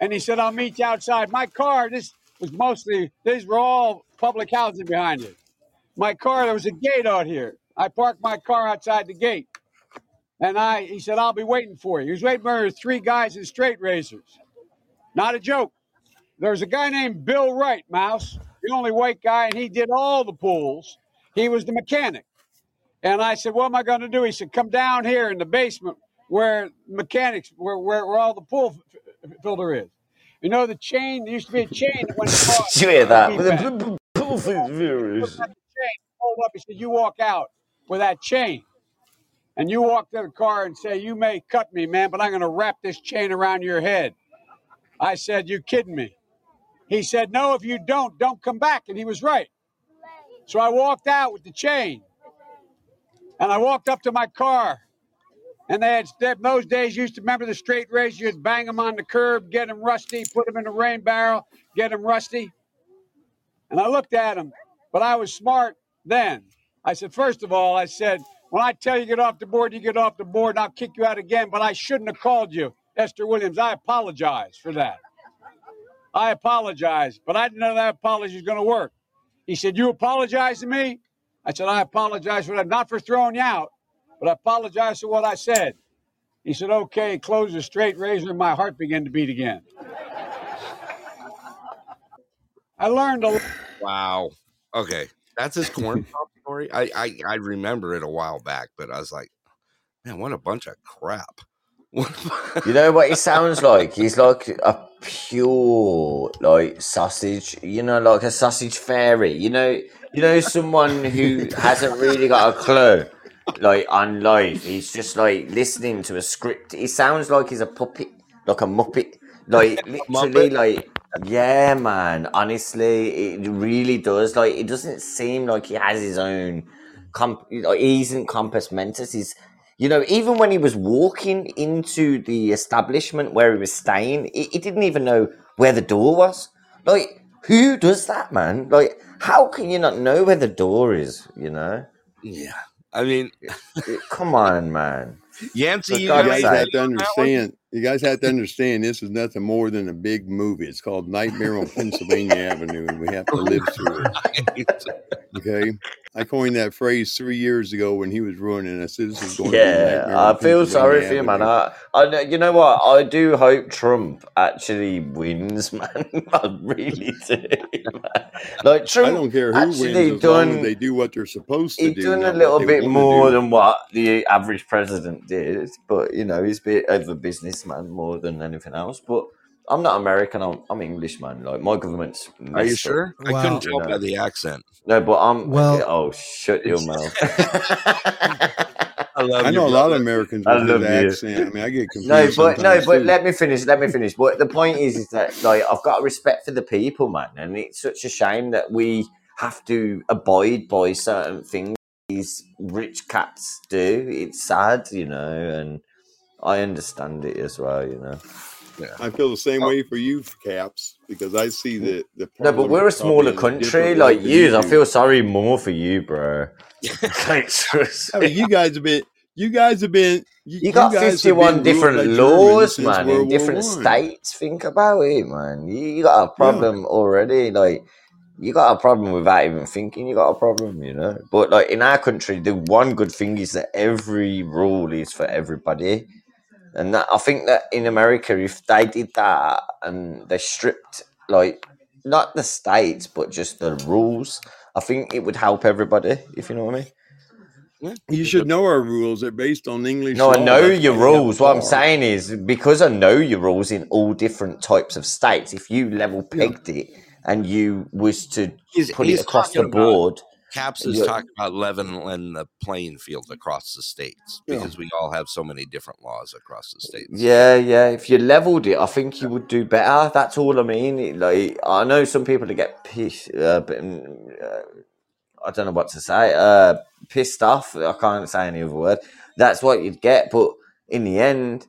and he said, I'll meet you outside. My car, this was mostly, these were all public housing behind it. My car, there was a gate out here. I parked my car outside the gate. And I, he said, I'll be waiting for you. He was waiting for three guys in straight razors. Not a joke. There was a guy named Bill Wright, Mouse, the only white guy, and he did all the pools. He was the mechanic. And I said, What am I going to do? He said, Come down here in the basement where mechanics, where, where, where all the pool filter is. You know, the chain, there used to be a chain that went across. You hear that? the keypad. Viewers. chain, hold up. He said, You walk out with that chain. And you walk to the car and say, You may cut me, man, but I'm going to wrap this chain around your head. I said, You kidding me? He said, No, if you don't, don't come back. And he was right. So I walked out with the chain. And I walked up to my car. And they had, in those days, used to remember the straight razor. You'd bang them on the curb, get them rusty, put them in a rain barrel, get them rusty. And I looked at him, but I was smart then. I said, first of all, I said, when I tell you get off the board, you get off the board, and I'll kick you out again. But I shouldn't have called you, Esther Williams. I apologize for that. I apologize, but I didn't know that apology was going to work. He said, You apologize to me? I said, I apologize for that, not for throwing you out, but I apologize for what I said. He said, Okay, close the straight razor, and my heart began to beat again. I learned a Wow. Okay, that's his corn pop story. I, I I remember it a while back, but I was like, man, what a bunch of crap. You know what he sounds like? He's like a pure like sausage. You know, like a sausage fairy. You know, you know someone who hasn't really got a clue, like on life. He's just like listening to a script. He sounds like he's a puppet, like a muppet. Like literally, Muppet? like yeah, man. Honestly, it really does. Like it doesn't seem like he has his own. Comp- like, he isn't compos mentis. He's you know, even when he was walking into the establishment where he was staying, he, he didn't even know where the door was. Like, who does that, man? Like, how can you not know where the door is? You know? Yeah. I mean, come on, man. Yancey, For you guys have to understand. You guys have to understand. This is nothing more than a big movie. It's called Nightmare on Pennsylvania Avenue, and we have to live through it. Okay, I coined that phrase three years ago when he was ruining I said, "This is going Yeah, I feel sorry for you, man. I, I, you know what? I do hope Trump actually wins, man. I really do. man. Like I Trump don't care who wins as long as done. they do what they're supposed to He's do, He's done a little bit more than what the average president did, but you know, he's a bit over a businessman more than anything else. But I'm not American. I'm, I'm English, man. Like my government's. Are you messed up, sure? I Well- couldn't tell you by the accent. No, but I'm. Well- oh, shut your mouth. I love I you, know a lot of Americans I with love his accent. I mean, I get confused. No, but no, but too. let me finish. Let me finish. But the point is, is that like I've got respect for the people, man, and it's such a shame that we have to abide by certain things these rich cats do. It's sad, you know, and I understand it as well, you know. I feel the same oh. way for you, Caps, because I see mm. the the. No, but we're a smaller probably in a country, like you. I feel sorry more for you, bro. Like, I mean, you guys have been. You guys have been. You, You got guys 51 different by laws, man, in World War different One. states. Think about it, man. You, you got a problem already. Like, you got a problem without even thinking you got a problem, you know? But, like, in our country, the one good thing is that every rule is for everybody. And that, I think that in America, if they did that and they stripped, like, not the states, but just the rules, I think it would help everybody, if you know what I mean. You should know our rules. They're based on English. No, I know That's your why they have rules. What I'm saying is because I know your rules in all different types of states. If you level pegged it and you was to He's, put he's it across the talking about board, Caps is talking about leveling the playing field across the states Yeah. because we all have so many different laws across the states. yeah, yeah. If you leveled it, I think you would do better. That's all I mean. Like I know some people that get pissed, uh, but, mm, uh, I don't know what to say. Uh, pissed off. I can't say any other word. That's what you'd get. But in the end,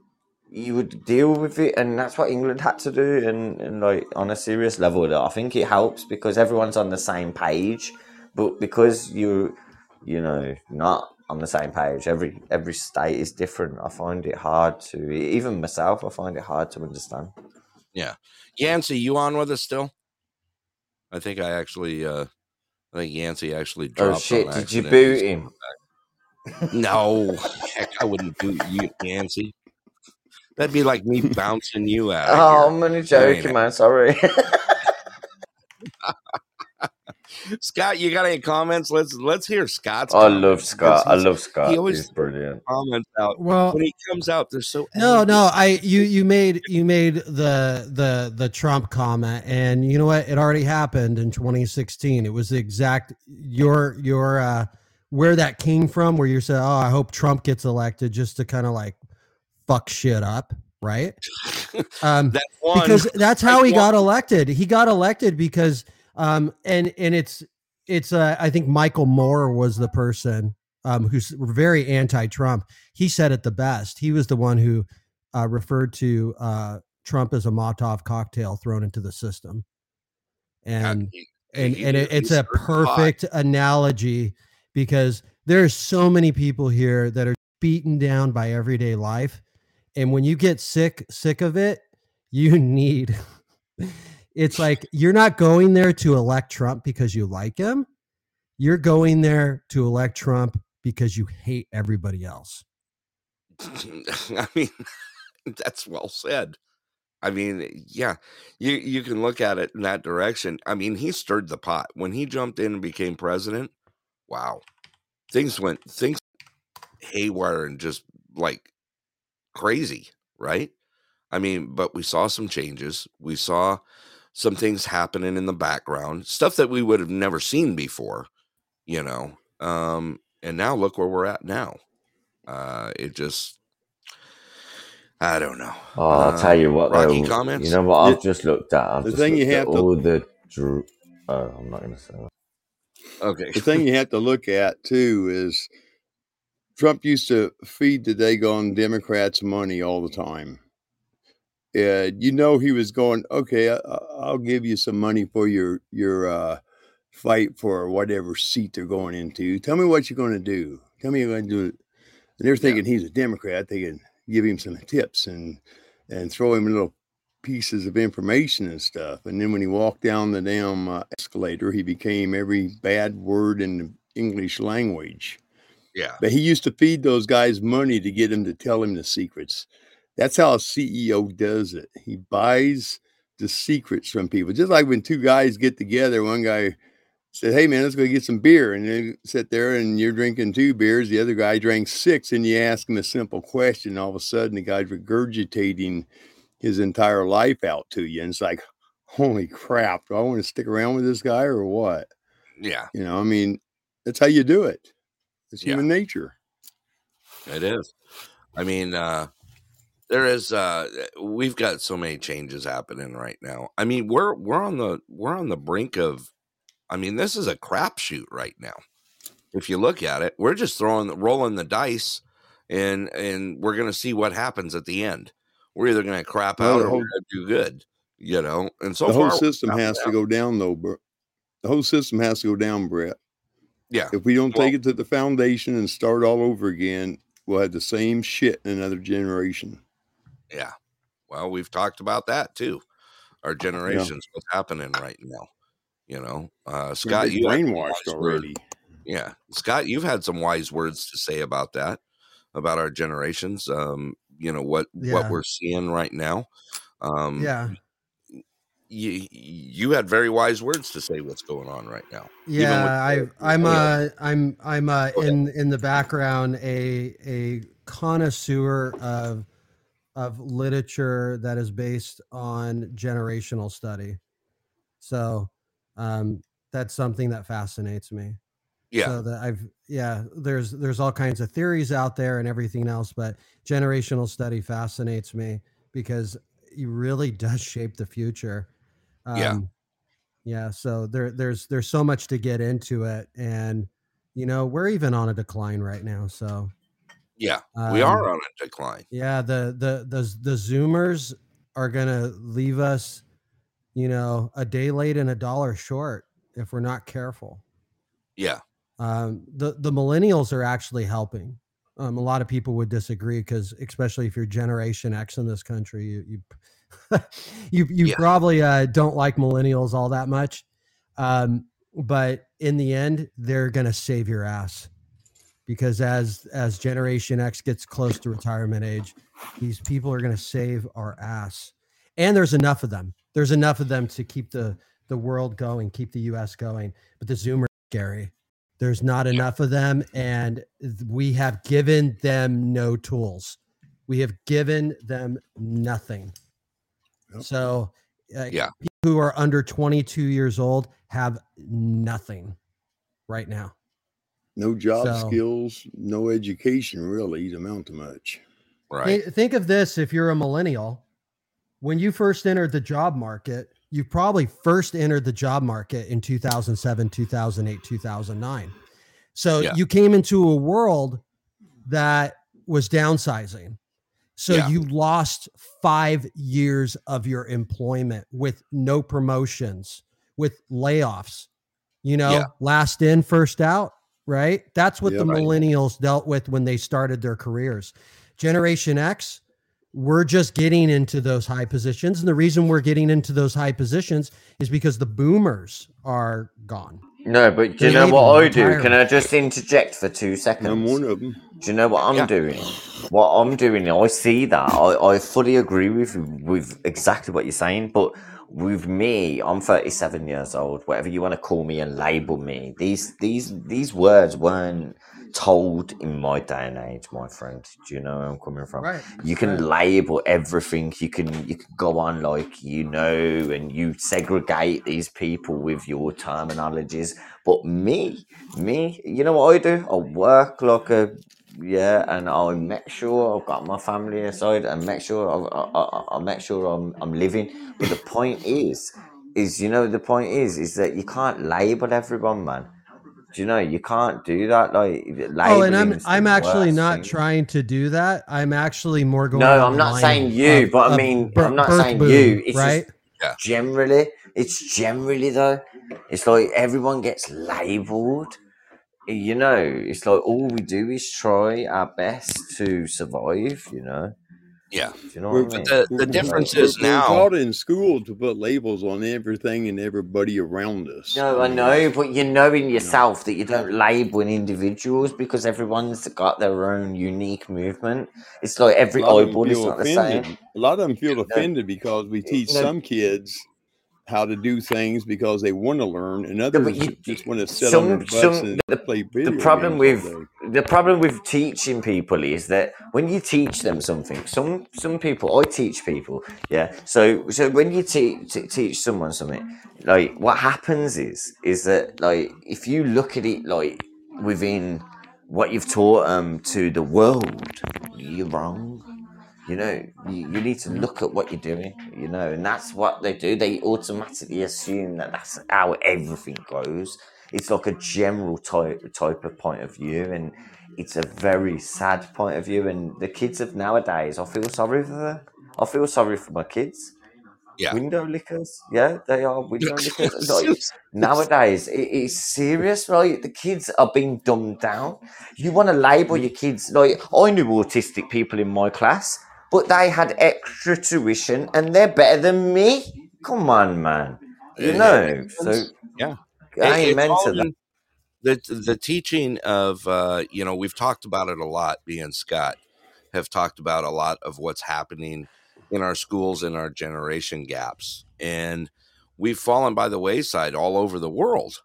you would deal with it, and that's what England had to do. And, and like on a serious level, I think it helps because everyone's on the same page. But because you, you know, not on the same page, every every state is different. I find it hard to even myself. I find it hard to understand. Yeah. Yancey, you on with us still? I think I actually uh I think Yancey actually dropped. Oh shit! Did you boot him? No, heck, I wouldn't boot you, Yancey. That'd be like me bouncing you out. Oh, of I'm only joking, man. Sorry. here. Scott, you got any comments? Let's let's hear Scott's. Comments. I love Scott. I love Scott. He always He's brilliant. comments out Well, when he comes out. They're so No, no, I you you made you made the the the Trump comment, and you know what? It already happened in 2016. It was the exact your your uh where that came from, where you said, "Oh, I hope Trump gets elected," just to kind of like fuck shit up, right? Um, That one because that's how like he one- got elected. He got elected because um and and it's it's uh, I think Michael Moore was the person um who's very anti-Trump. He said it the best. He was the one who uh, referred to uh, Trump as a Molotov cocktail thrown into the system, and he- and he and it, it's a stirred the pot. perfect analogy because there's so many people here that are beaten down by everyday life, and when you get sick sick of it, you need. It's like you're not going there to elect Trump because you like him. You're going there to elect Trump because you hate everybody else. I mean, that's well said. I mean, yeah, you you can look at it in that direction. I mean, he stirred the pot when he jumped in and became president. Wow, things went things haywire and just like crazy, right? I mean, but we saw some changes. We saw some things happening in the background, stuff that we would have never seen before, you know. Um, and now look where we're at now. Uh, it just, I don't know. Oh, I'll tell you what, Uh, Rocky though. comments. You know what? I've The- just looked at. I've the thing you looked at have to- all the. Dr- oh, I'm not going to say that. Okay. The thing you have to look at too is Trump used to feed the daggone Democrats money all the time. Uh, you know he was going, okay, I, I- I'll give you some money for your your uh, fight for whatever seat they're going into. Tell me what you're going to do. Tell me you're going to do. And they're thinking he's a Democrat. They can give him some tips and and throw him little pieces of information and stuff. And then when he walked down the damn uh, escalator, he became every bad word in the English language. Yeah. But he used to feed those guys money to get them to tell him the secrets. That's how a CEO does it. He buys the secrets from people. Just like when two guys get together, one guy said, Hey man, let's go get some beer. And they sit there and you're drinking two beers. The other guy drank six, and you ask him a simple question. All of a sudden, the guy's regurgitating his entire life out to you. And it's like, holy crap, do I want to stick around with this guy or what? Yeah, You know, I mean, that's how you do it. It's Yeah. human nature. it is. I mean, uh, there is. Uh, we've got so many changes happening right now. I mean, we're we're on the we're on the brink of. I mean, this is a crapshoot right now. If you look at it, we're just throwing rolling the dice, and and we're gonna see what happens at the end. We're either gonna crap Well, out or whole- we're gonna do good. You know, and so the whole we're system has to go down, though, bro. The whole system has to go down, Brett. Yeah, If we don't Well- take it to the foundation and start all over again, we'll have the same shit in another generation. Yeah. Well, we've talked about that too. Our generations, what's happening right now. You know, uh, Scott, you brainwashed already. Yeah, Scott, you've had some wise words to say about that, about our generations. Um, you know what Yeah. what we're seeing right now. Um, Yeah. you you had very wise words to say what's going on right now. even with Yeah, I, yeah. uh, I'm I'm uh, in in the background a a connoisseur of of literature that is based on generational study. So um, that's something that fascinates me. Yeah. So that I've yeah, there's there's all kinds of theories out there and everything else, but generational study fascinates me because it really does shape the future. Yeah. Um, yeah. So there there's there's so much to get into it, and you know we're even on a decline right now. So Yeah, we are um, on a decline. yeah, the the the the Zoomers are gonna leave us, you know, a day late and a dollar short if we're not careful. Yeah. Um, the the millennials are actually helping. Um, a lot of people would disagree because, especially if you're Generation X in this country, you you you, you Yeah. probably uh, don't like millennials all that much. Um, but in the end, they're gonna save your ass because as as Generation X gets close to retirement age, these people are gonna save our ass. And there's enough of them. There's enough of them to keep the the world going, keep the U.S. going. But the Zoomers, Gary, there's not enough of them, and we have given them no tools. We have given them nothing. So, uh, Yeah. people who are under 22 years old have nothing right now. No job So- skills, no education really to amount to much. Right. Think of this if you're a millennial, when you first entered the job market, you probably first entered the job market in 2007, 2008, 2009. So Yeah. you came into a world that was downsizing. So Yeah. you lost five years of your employment with no promotions, with layoffs, you know, Yeah. last in, first out, right? That's what Yeah. the Right. millennials dealt with when they started their careers. Generation X, we're just getting into those high positions. And the reason we're getting into those high positions is because the boomers are gone. No, but do you know what I do? Can. I just interject for two seconds? I'm one of them. Do you know what I'm Yeah. doing? What I'm doing, I see that. I, I fully agree with with exactly what you're saying. But with me, I'm 37 years old. Whatever you want to call me and label me, these these these words weren't told in my day and age, my friend. Do you know where I'm coming from? Right. You can right. label everything. You can you can go on like you know, and you segregate these people with your terminologies. But me, me, you know what I do? I work like a yeah, and I make sure I've got my family aside, and make sure I, I, I, I make sure I'm I'm living. But the point is, is you know the point is is that you can't label everyone, man. Do you know you can't do that? Like Oh, and I'm I'm actually not thing. trying to do that. I'm actually more going. No, I'm not saying you, of- but I mean, bir- I'm not saying boom, you. It's right? just generally, it's generally though. It's like everyone gets labeled. You know, it's like all we do is try our best to survive. You know, Yeah. do you know what I mean? The the difference we're, is we're now. taught in school to put labels on everything and everybody around us. No, I I know, but you know in you know, yourself that you don't label individuals because everyone's got their own unique movement. It's like every lot of them eyeball is feel not the same. A lot of them feel No, offended because we teach no, some kids how to do things because they want to learn, and Yeah, others but you, just want to sit on their butts some and the, play the problem with the problem with teaching people is that when you teach them something some some people i teach people yeah? So so when you teach te- teach someone something like what happens is is that like if you look at it like within what you've taught them to the world you're wrong you know you, you need to look at what you're doing you know and that's what they do. They automatically assume that that's how everything goes. It's like a general type type of point of view and it's a very sad point of view and the kids of nowadays i feel sorry for them. I feel sorry for my kids. Yeah. window lickers yeah they are window lickers. Like nowadays it is serious right? The kids are being dumbed down. You want to label mm. your kids like i knew autistic people in my class but they had extra tuition and they're better than me come on man you know so yeah. It- it's amen to that the the teaching of uh, you know we've talked about it a lot. Me and Scott have talked about a lot of what's happening in our schools and our generation gaps, and we've fallen by the wayside all over the world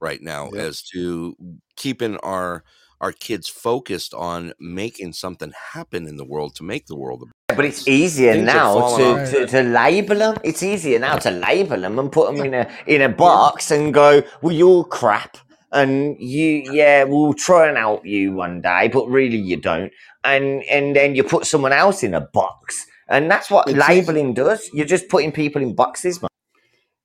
right now Yep. as to keeping our our kids focused on making something happen in the world to make the world a But it's easier Things now to, to, to label them. It's easier now to label them and put them in a in a box and go, "Well, you're crap," and you, yeah, we'll try and help you one day, but really you don't. And and then you put someone else in a box, and that's what It's easy. labeling does. You're just putting people in boxes, man.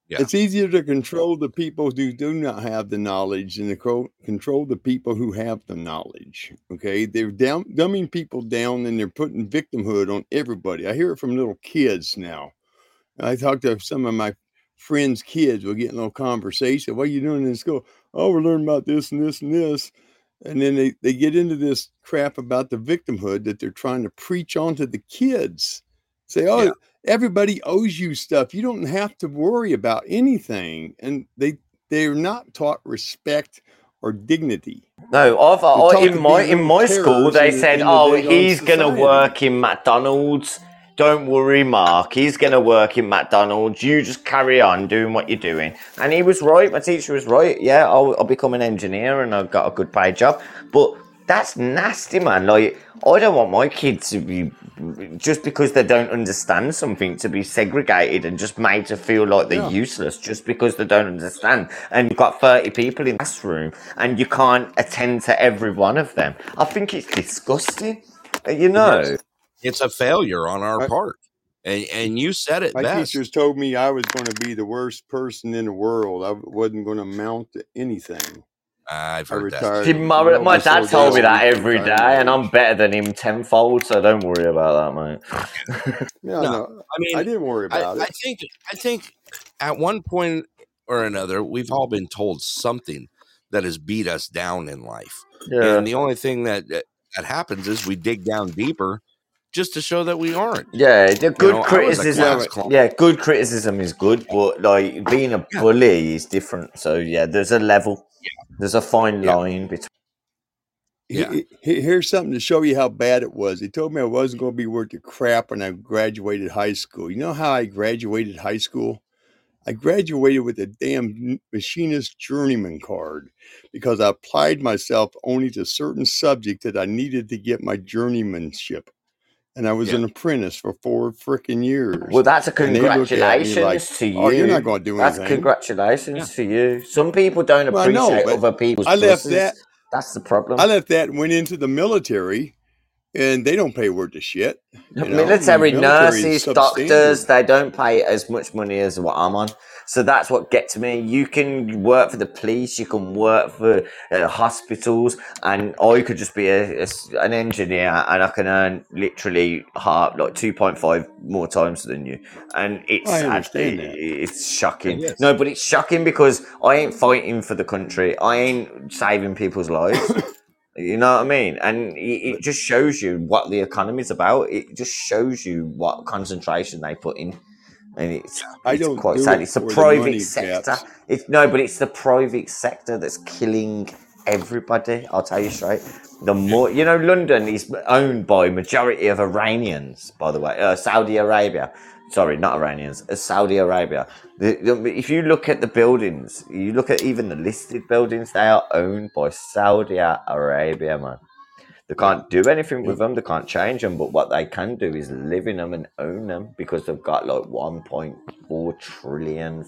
Yeah. It's easier to control the people who do not have the knowledge than to control the people who have the knowledge. Okay, they're down, dumbing people down, and they're putting victimhood on everybody. I hear it from little kids now. I talk to some of my friends' kids. We're getting a little conversation. What are you doing in school? Oh, we're learning about this and this and this. And then they, they get into this crap about the victimhood that they're trying to preach onto the kids. Say, oh, Yeah. everybody owes you stuff. You don't have to worry about anything. And they they're not taught respect or dignity. No, I've I, in my in my school they said, "Oh, he's gonna work in McDonald's. Don't worry, Mark. He's gonna work in McDonald's. You just carry on doing what you're doing." And he was right. My teacher was right. Yeah, I'll, I'll become an engineer and I've got a good paid job. But that's nasty, man. Like I don't want my kids to be just because they don't understand something to be segregated and just made to feel like they're Yeah. useless just because they don't understand. And you've got 30 people in the classroom and you can't attend to every one of them. I think it's disgusting. Uh, You know, is. It's a failure on our My, part, and and you said it my best. teachers told me I was going to be the worst person in the world. I wasn't going to amount to anything. I've heard that. See, my, my dad told me that with every day, and I'm better than him tenfold, so don't worry about that, mate. Yeah, No, no, I mean, I didn't worry I, about I it. think I think at one point or another, we've all been told something that has beat us down in life, Yeah. and the only thing that that, that happens is we dig down deeper just to show that we aren't. Yeah, the You good know, I was a criticism. Yeah, class but clown. Yeah, good criticism is good, but like being a Yeah, bully is different. So yeah, there's a level, there's a fine yeah, line between. yeah. he- he- here's something to show you how bad it was. He told me I wasn't going to be worth the crap when I graduated high school. You know how I graduated high school? I graduated with a damn machinist journeyman card because I applied myself only to certain subjects that I needed to get my journeymanship. And I was Yeah. an apprentice for four freaking years. Well, that's a And they look at me like, congratulations to oh, you're not you. going to do That's anything. congratulations Yeah. to you. Some people don't Well, I know, appreciate but other people's I left pluses. that. That's the problem. I problem. left that and went into the military, and they don't pay worth of shit. You know, I mean, Military military is nurses, doctors, they don't pay as much money as what I'm on. So that's what gets me. You can work for the police, you can work for uh, hospitals, and I could just be a, a an engineer and I can earn literally half, like 2.5 more times than you. And it's actually, that. it's shocking. Is. No, but it's shocking because I ain't fighting for the country. I ain't saving people's lives. You know what I mean? And it, it just shows you what the economy's about. It just shows you what concentration they put in. And it's I it's don't quite sad. it It's the for the private sector. It's no, but it's the private sector that's killing everybody. I'll tell you straight. The more you know, London is owned by majority of Iranians. By the way, uh, Saudi Arabia. sorry, not Iranians, uh, Saudi Arabia. The, the, if you look at the buildings, you look at even the listed buildings, they are owned by Saudi Arabia, man. They can't do anything with them. They can't change them. But what they can do is live in them and own them because they've got like 1.4 trillion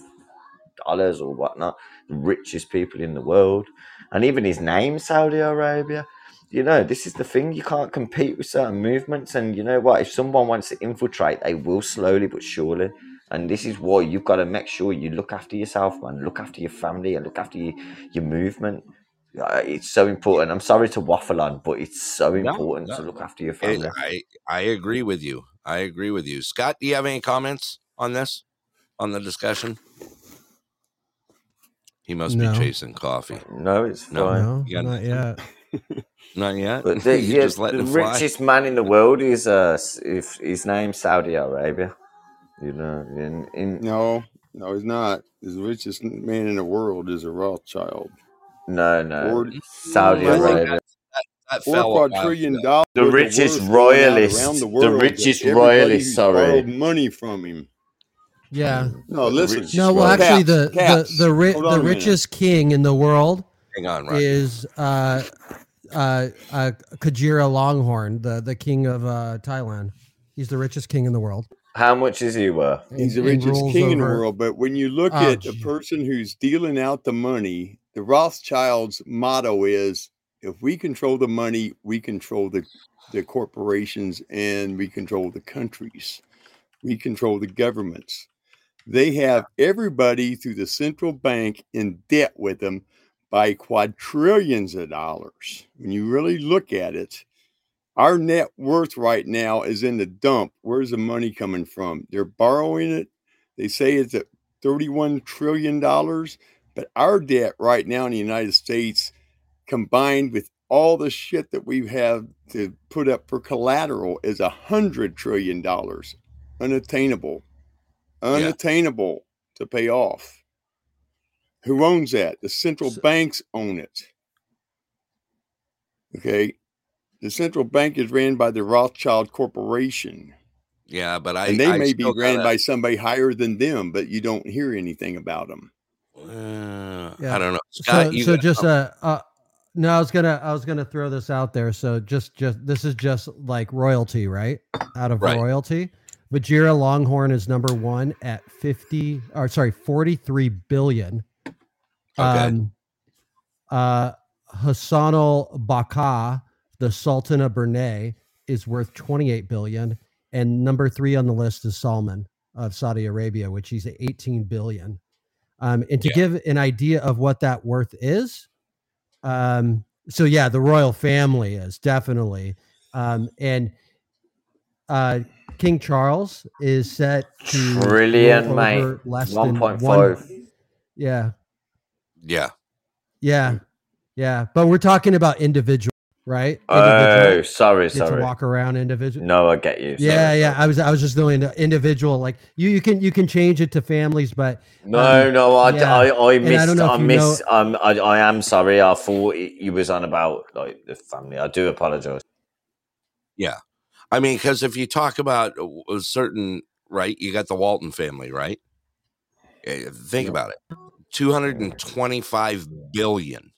dollars or whatnot. The richest people in the world. And even his name, Saudi Arabia. You know, this is the thing. You can't compete with certain movements. And you know what? If someone wants to infiltrate, they will slowly but surely. And this is why you've got to make sure you look after yourself, man. Look after your family and look after your, your movement. Uh, It's so important. I'm sorry to waffle on, but it's so important no. to look after your family. I I agree with you. I agree with you. Scott, do you have any comments on this? On the discussion? He must No. be chasing coffee. No, it's No, fine. No, you not nothing? yet. Not yet. But the, yeah, just the it fly. richest man in the world is uh, if his name's Saudi Arabia. You know, in, in No, no, he's not. The richest man in the world is a Rothschild. No, no, Four, Saudi I Arabia. that that, that four fell a while quadrillion dollars The richest worth going out around royalist, the the world to richest royalist. Sorry, money from him. Yeah. No, listen, No, well, royalist. actually, caps, the the the ri- the richest king in the world Hang on, Roger. is uh, uh, uh, Vajiralongkorn, the the king of uh, Thailand. He's the richest king in the world. How much is he worth? He's the and, and richest rules king in the world. But when you look Oh, at the gee. person who's dealing out the money, the Rothschilds' motto is if we control the money, we control the, the corporations and we control the countries. We control the governments. They have everybody through the central bank in debt with them by quadrillions of dollars. When you really look at it, our net worth right now is in the dump. Where's the money coming from? They're borrowing it. They say it's at $31 trillion, but our debt right now in the United States, combined with all the shit that we have to put up for collateral, is a $100 trillion. Unattainable. Yeah. Unattainable to pay off. Who owns that? The central So, banks own it. Okay. The central bank is ran by the Rothschild Corporation, Yeah, but I and they I may be ran gotta. by somebody higher than them, but you don't hear anything about them. Uh, I don't know, Scott. So You so just something? uh, uh no, I was gonna I was gonna throw this out there. So just just this is just like royalty, right? Out of Right. royalty. Vajiralongkorn is number one at fifty or sorry, forty three billion. Okay. Um uh Hassanal Bolkiah, the Sultan of Brunei, is worth 28 billion. And number three on the list is Salman of Saudi Arabia, which he's at 18 billion. Um, and to Yeah. give an idea of what that worth is, um, so yeah, the royal family is definitely. Um, and uh, King Charles is set to Trillion, mate. over less One than point one. Yeah, Yeah. yeah, yeah. But we're talking about individual, right? Oh, Individual. sorry, Get to sorry. walk around individual. No, I get you. Yeah, Sorry, yeah. I was I was just doing the individual. Like you, you can you can change it to families, but No, um, no, I, yeah. I, I And I missed. don't know I missed. know. Um, I, I am sorry. I thought you was on about like the family. I do apologize. Yeah. I mean, because if you talk about a a certain, right, you got the Walton family, right? Eh, Think Yep. about it 225 billion.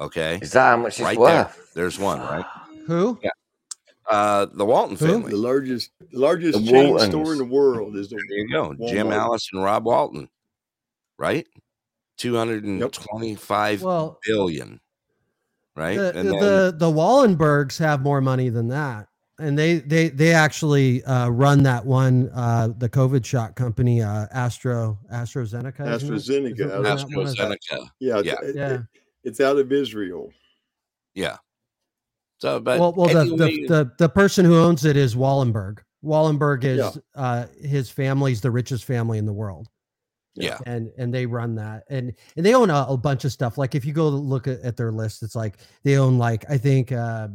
Okay. Is that how much it's Right there. There's one, right? Who? Yeah. Uh, the Walton Who? family. The largest, the The largest chain store in the world is the There you go. Jim Walmart. Alice and Rob Walton, right? Yep. 225 Well, billion, right? the And then, the the Wallenbergs have more money than that, and they they they actually uh, run that one uh, the COVID shot company uh, Astro AstraZeneca. Isn't AstraZeneca. it, Out was of, that one? Is that, AstraZeneca. yeah, Yeah. it, yeah. it, it's out of Israel. Yeah. So, but Well, well, the, the the the person who owns it is Wallenberg. Wallenberg is Yeah. uh, his family's the richest family in the world. yeah. and and they run that and and they own a, a bunch of stuff like if you go look at, at their list it's like they own like i think uh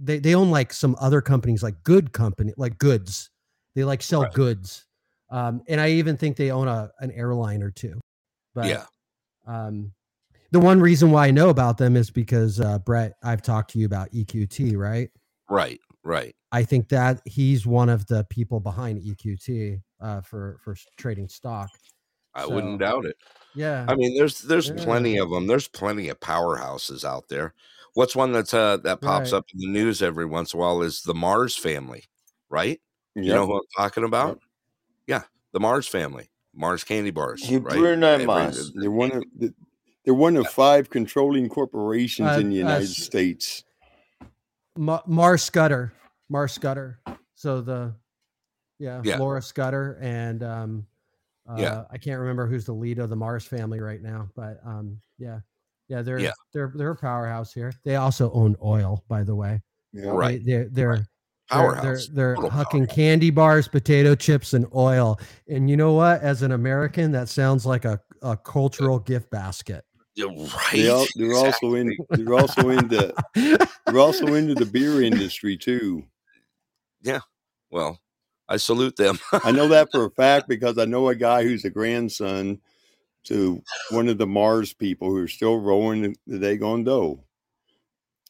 they, they own like some other companies like good company like goods they like sell Right. goods um and i even think they own a an airline or two but Yeah. um the one reason why i know about them is because uh brett i've talked to you about eqt right Right, right. I think that he's one of the people behind EQT uh, for for trading stock. I So, wouldn't doubt it. Yeah. I mean, there's there's Yeah. plenty of them. There's plenty of powerhouses out there. What's one that's uh that pops Right. up in the news every once in a while is the Mars family, right? You know who I'm talking about? Yeah, the Mars family, Mars candy bars, You right? Bruno Every- Mars. They're one of the, they're one of five controlling corporations Uh, in the uh, United s- States. Ma- Mars Scudder, Mars Scudder. So the yeah, Yeah. Laura Scudder and um, uh, Yeah. I can't remember who's the lead of the Mars family right now, but um, yeah, yeah, they're Yeah. they're they're a powerhouse here. They also own oil, by the way. Yeah. Right. They, they're they're they're- Powerhouse. They're, they're, Total hucking candy bars, potato chips, and oil. And you know what? As an American, that sounds like a, a cultural gift basket. Yeah, right. They al- they're also in they're also into they're also into the beer industry too. Yeah. Well, I salute them. I know that for a fact because I know a guy who's a grandson to one of the Mars people who are still rolling the Dagon dough.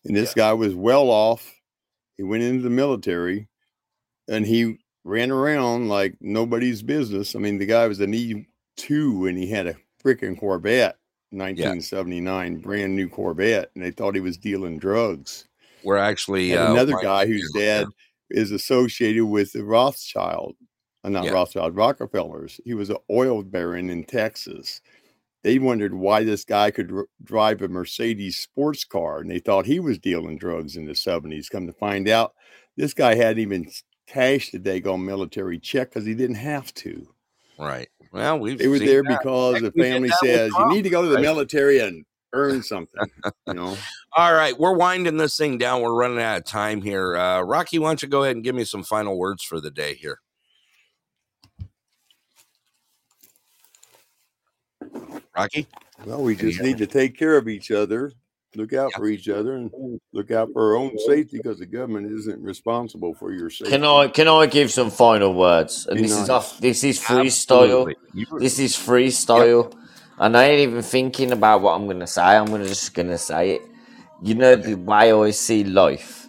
And this guy was well off. He went into the military and he ran around like nobody's business. I mean, the guy was an E2 and he had a freaking Corvette, 1979, brand new Corvette, and they thought he was dealing drugs. We're actually uh, another right guy whose dad is associated with the Rothschild, uh, not Yeah. Rothschild, Rockefellers. He was an oil baron in Texas. They wondered why this guy could dr- drive a Mercedes sports car, and they thought he was dealing drugs in the 70s. Come to find out, this guy hadn't even cashed the Dagon military check because he didn't have to. Right. Well, we've They were there that. because the family says you need to go to the right? military and earn something. You know, All right, we're winding this thing down. We're running out of time here. Uh, Rocky, why don't you go ahead and give me some final words for the day here? Rocky? well, we just need to take care of each other, look out for each other, and look out for our own safety because the government isn't responsible for your safety. Can I can I give some final words? And Be this is off. This is freestyle. This is freestyle. And I ain't even thinking about what I'm gonna say. I'm gonna just gonna say it. You know the way I see life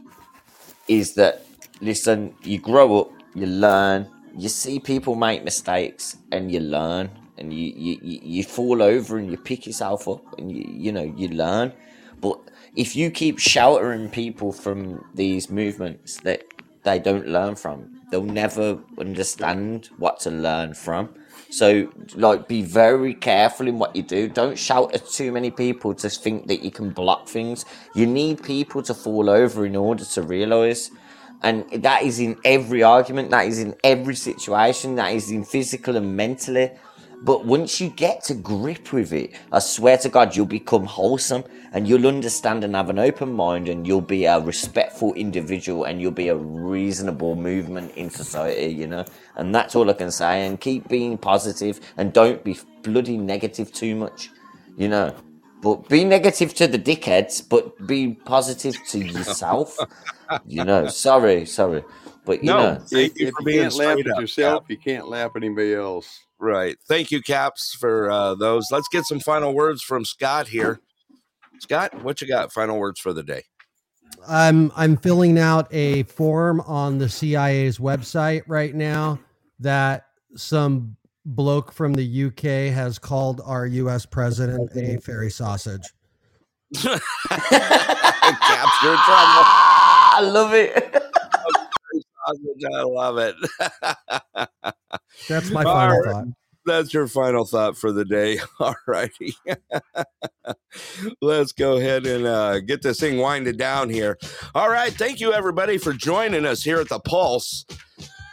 is that listen, you grow up, you learn, you see people make mistakes, and you learn, and you you, you, you fall over and you pick yourself up, and you you know you learn. But if you keep sheltering people from these movements that they don't learn from, they'll never understand what to learn from. So, like, be very careful in what you do. Don't shout at too many people to think that you can block things. You need people to fall over in order to realize. And that is in every argument, that is in every situation, that is in physical and mentally. But once you get to grip with it, I swear to God, you'll become wholesome and you'll understand and have an open mind and you'll be a respectful individual and you'll be a reasonable movement in society, you know? And that's all I can say. And keep being positive and don't be bloody negative too much, you know? But be negative to the dickheads, but be positive to yourself, you know? Sorry, sorry. But, you No, know. thank If, you if for you being can't laugh at up. yourself, you can't laugh at anybody else. Right. Thank you, Caps, for uh, those. Let's get some final words from Scott here. Scott, what you got? Final words for the day. I'm I'm filling out a form on the CIA's website right now that some bloke from the UK has called our US president a fairy sausage. Caps, you're in trouble. I love it. I love it. That's my final right. thought. That's your final thought for the day. All righty. Let's go ahead and uh, get this thing winded down here. All right. Thank you, everybody, for joining us here at the Pulse.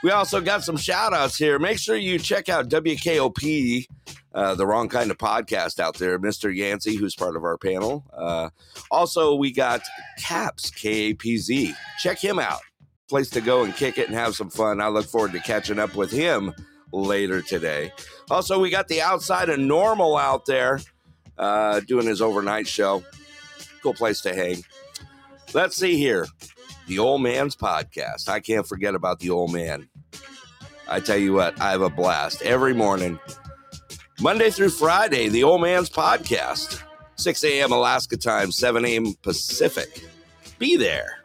We also got some shout outs here. Make sure you check out WKOP, uh, the wrong kind of podcast out there. Mr. Yancey, who's part of our panel. Uh, also, we got Caps, K A P Z. Check him out. Place to go and kick it and have some fun. I look forward to catching up with him later today. Also, we got the outside of normal out there uh, doing his overnight show. Cool place to hang. Let's see here. The Old Man's Podcast. I can't forget about the Old Man. I tell you what, I have a blast every morning. Monday through Friday, the Old Man's Podcast. 6 a.m. Alaska time, 7 a.m. Pacific. Be there.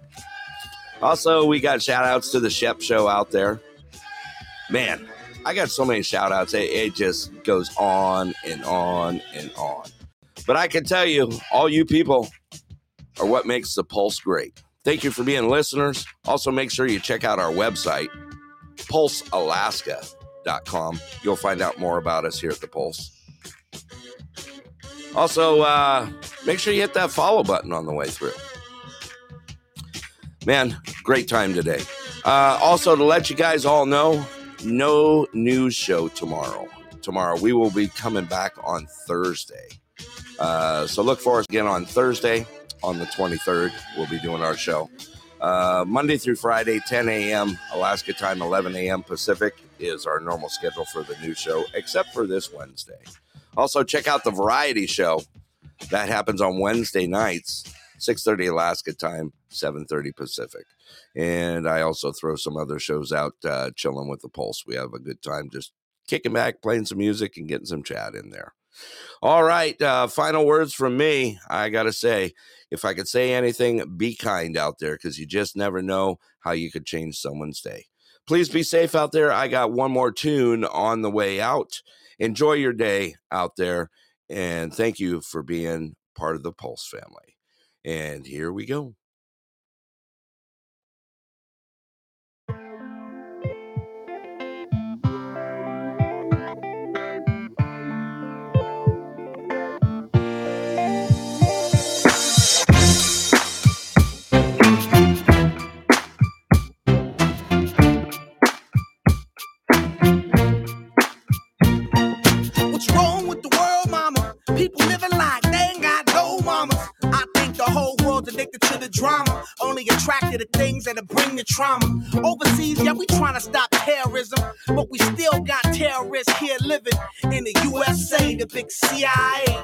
Also, we got shout outs to the Shep Show out there. Man, I got so many shout outs. It, it just goes on and on and on. But I can tell you, all you people are what makes the Pulse great. Thank you for being listeners. Also, make sure you check out our website, pulsealaska.com. You'll find out more about us here at the Pulse. Also, uh, make sure you hit that follow button on the way through. Man, great time today. Uh, also, to let you guys all know, no news show tomorrow. Tomorrow, we will be coming back on Thursday. Uh, so look for us again on Thursday on the 23rd. We'll be doing our show. Uh, Monday through Friday, 10 a.m. Alaska time, 11 a.m. Pacific is our normal schedule for the new show, except for this Wednesday. Also, check out the variety show that happens on Wednesday nights, 6:30 Alaska time, 7:30 Pacific. And I also throw some other shows out, uh, chilling with the Pulse. We have a good time just kicking back, playing some music, and getting some chat in there. All right, uh, final words from me. I got to say, if I could say anything, be kind out there because you just never know how you could change someone's day. Please be safe out there. I got one more tune on the way out. Enjoy your day out there. And thank you for being part of the Pulse family. And here we go. Addicted to the drama, only attracted to things that'll bring the trauma. Overseas, yeah, we trying to stop terrorism, but we still got terrorists here living in the USA, the big CIA,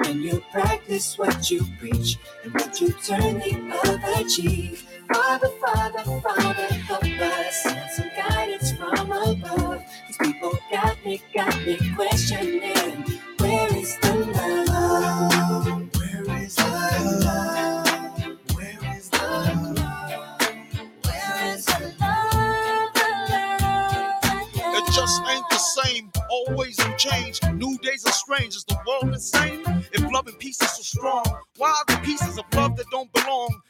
When you practice what you preach and what you turn the other cheek. Father, Father, Father, help us. Send some guidance from above. These people got me, got me questioning. Where is the love? Where is the love? The same. Always in change. New days are strange. Is the world insane? If love and peace is so strong, why are the pieces of love that don't belong?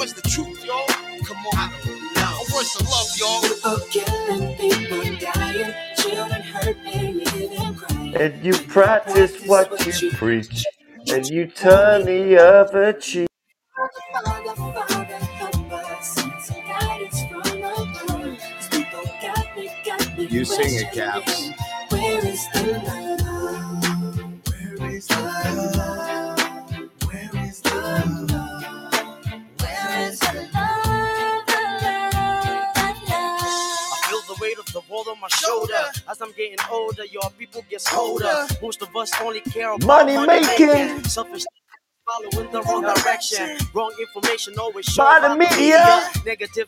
I. What's the truth, y'all? Come on, I don't know. What's the love, y'all? People killing, people dying, children hurt and you hear crying. And you practice what you preach, and you turn the other cheek. Father, Father, help us. Some guidance from above. These people got me, got me You sing it, Caps. Where is the love? Where is the love? Where is the love? Where is the love? The love, the love? I feel the weight of the world on my shoulder. As I'm getting older, your people get colder. Most of us only care about Money making. Selfish following the wrong direction. Wrong information always shown By the media. Negative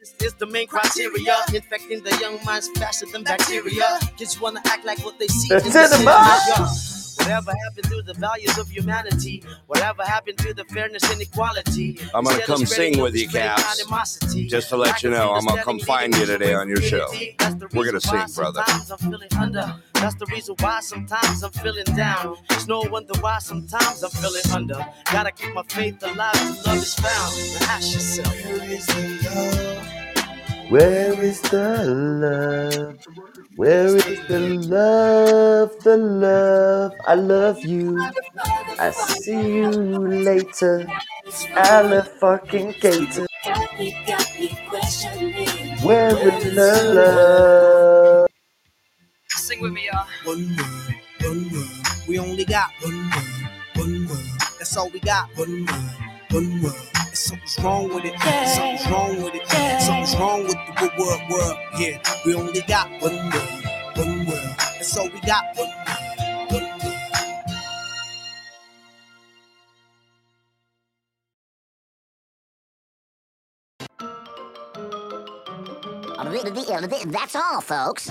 is, is the main criteria. Infecting the young minds faster than bacteria. Kids wanna act like what they see The in the cinema. Cinema. Whatever happened to the values of humanity? Whatever happened to the fairness and equality? I'm gonna Instead come sing with you, spreading Caps. animosity. Just to let you know, I'm gonna come find you today on your show. We're gonna sing, brother. I'm feeling under. That's the reason why sometimes I'm feeling down. It's no wonder why sometimes I'm feeling under. Gotta keep my faith alive till love is found. Now ask yourself. Where is the love? Where is the love? Where is the love? The love. I love you. I see you later. I love fucking Alligator. Where is the love? Sing with me, y'all. One word, one word. We only got one word, one word. That's all we got. One word, one something's wrong with it. Something's wrong with it. Something's wrong with the good word, word. Yeah, we only got one word, one word. That's all we got. One word, one. That's all, folks.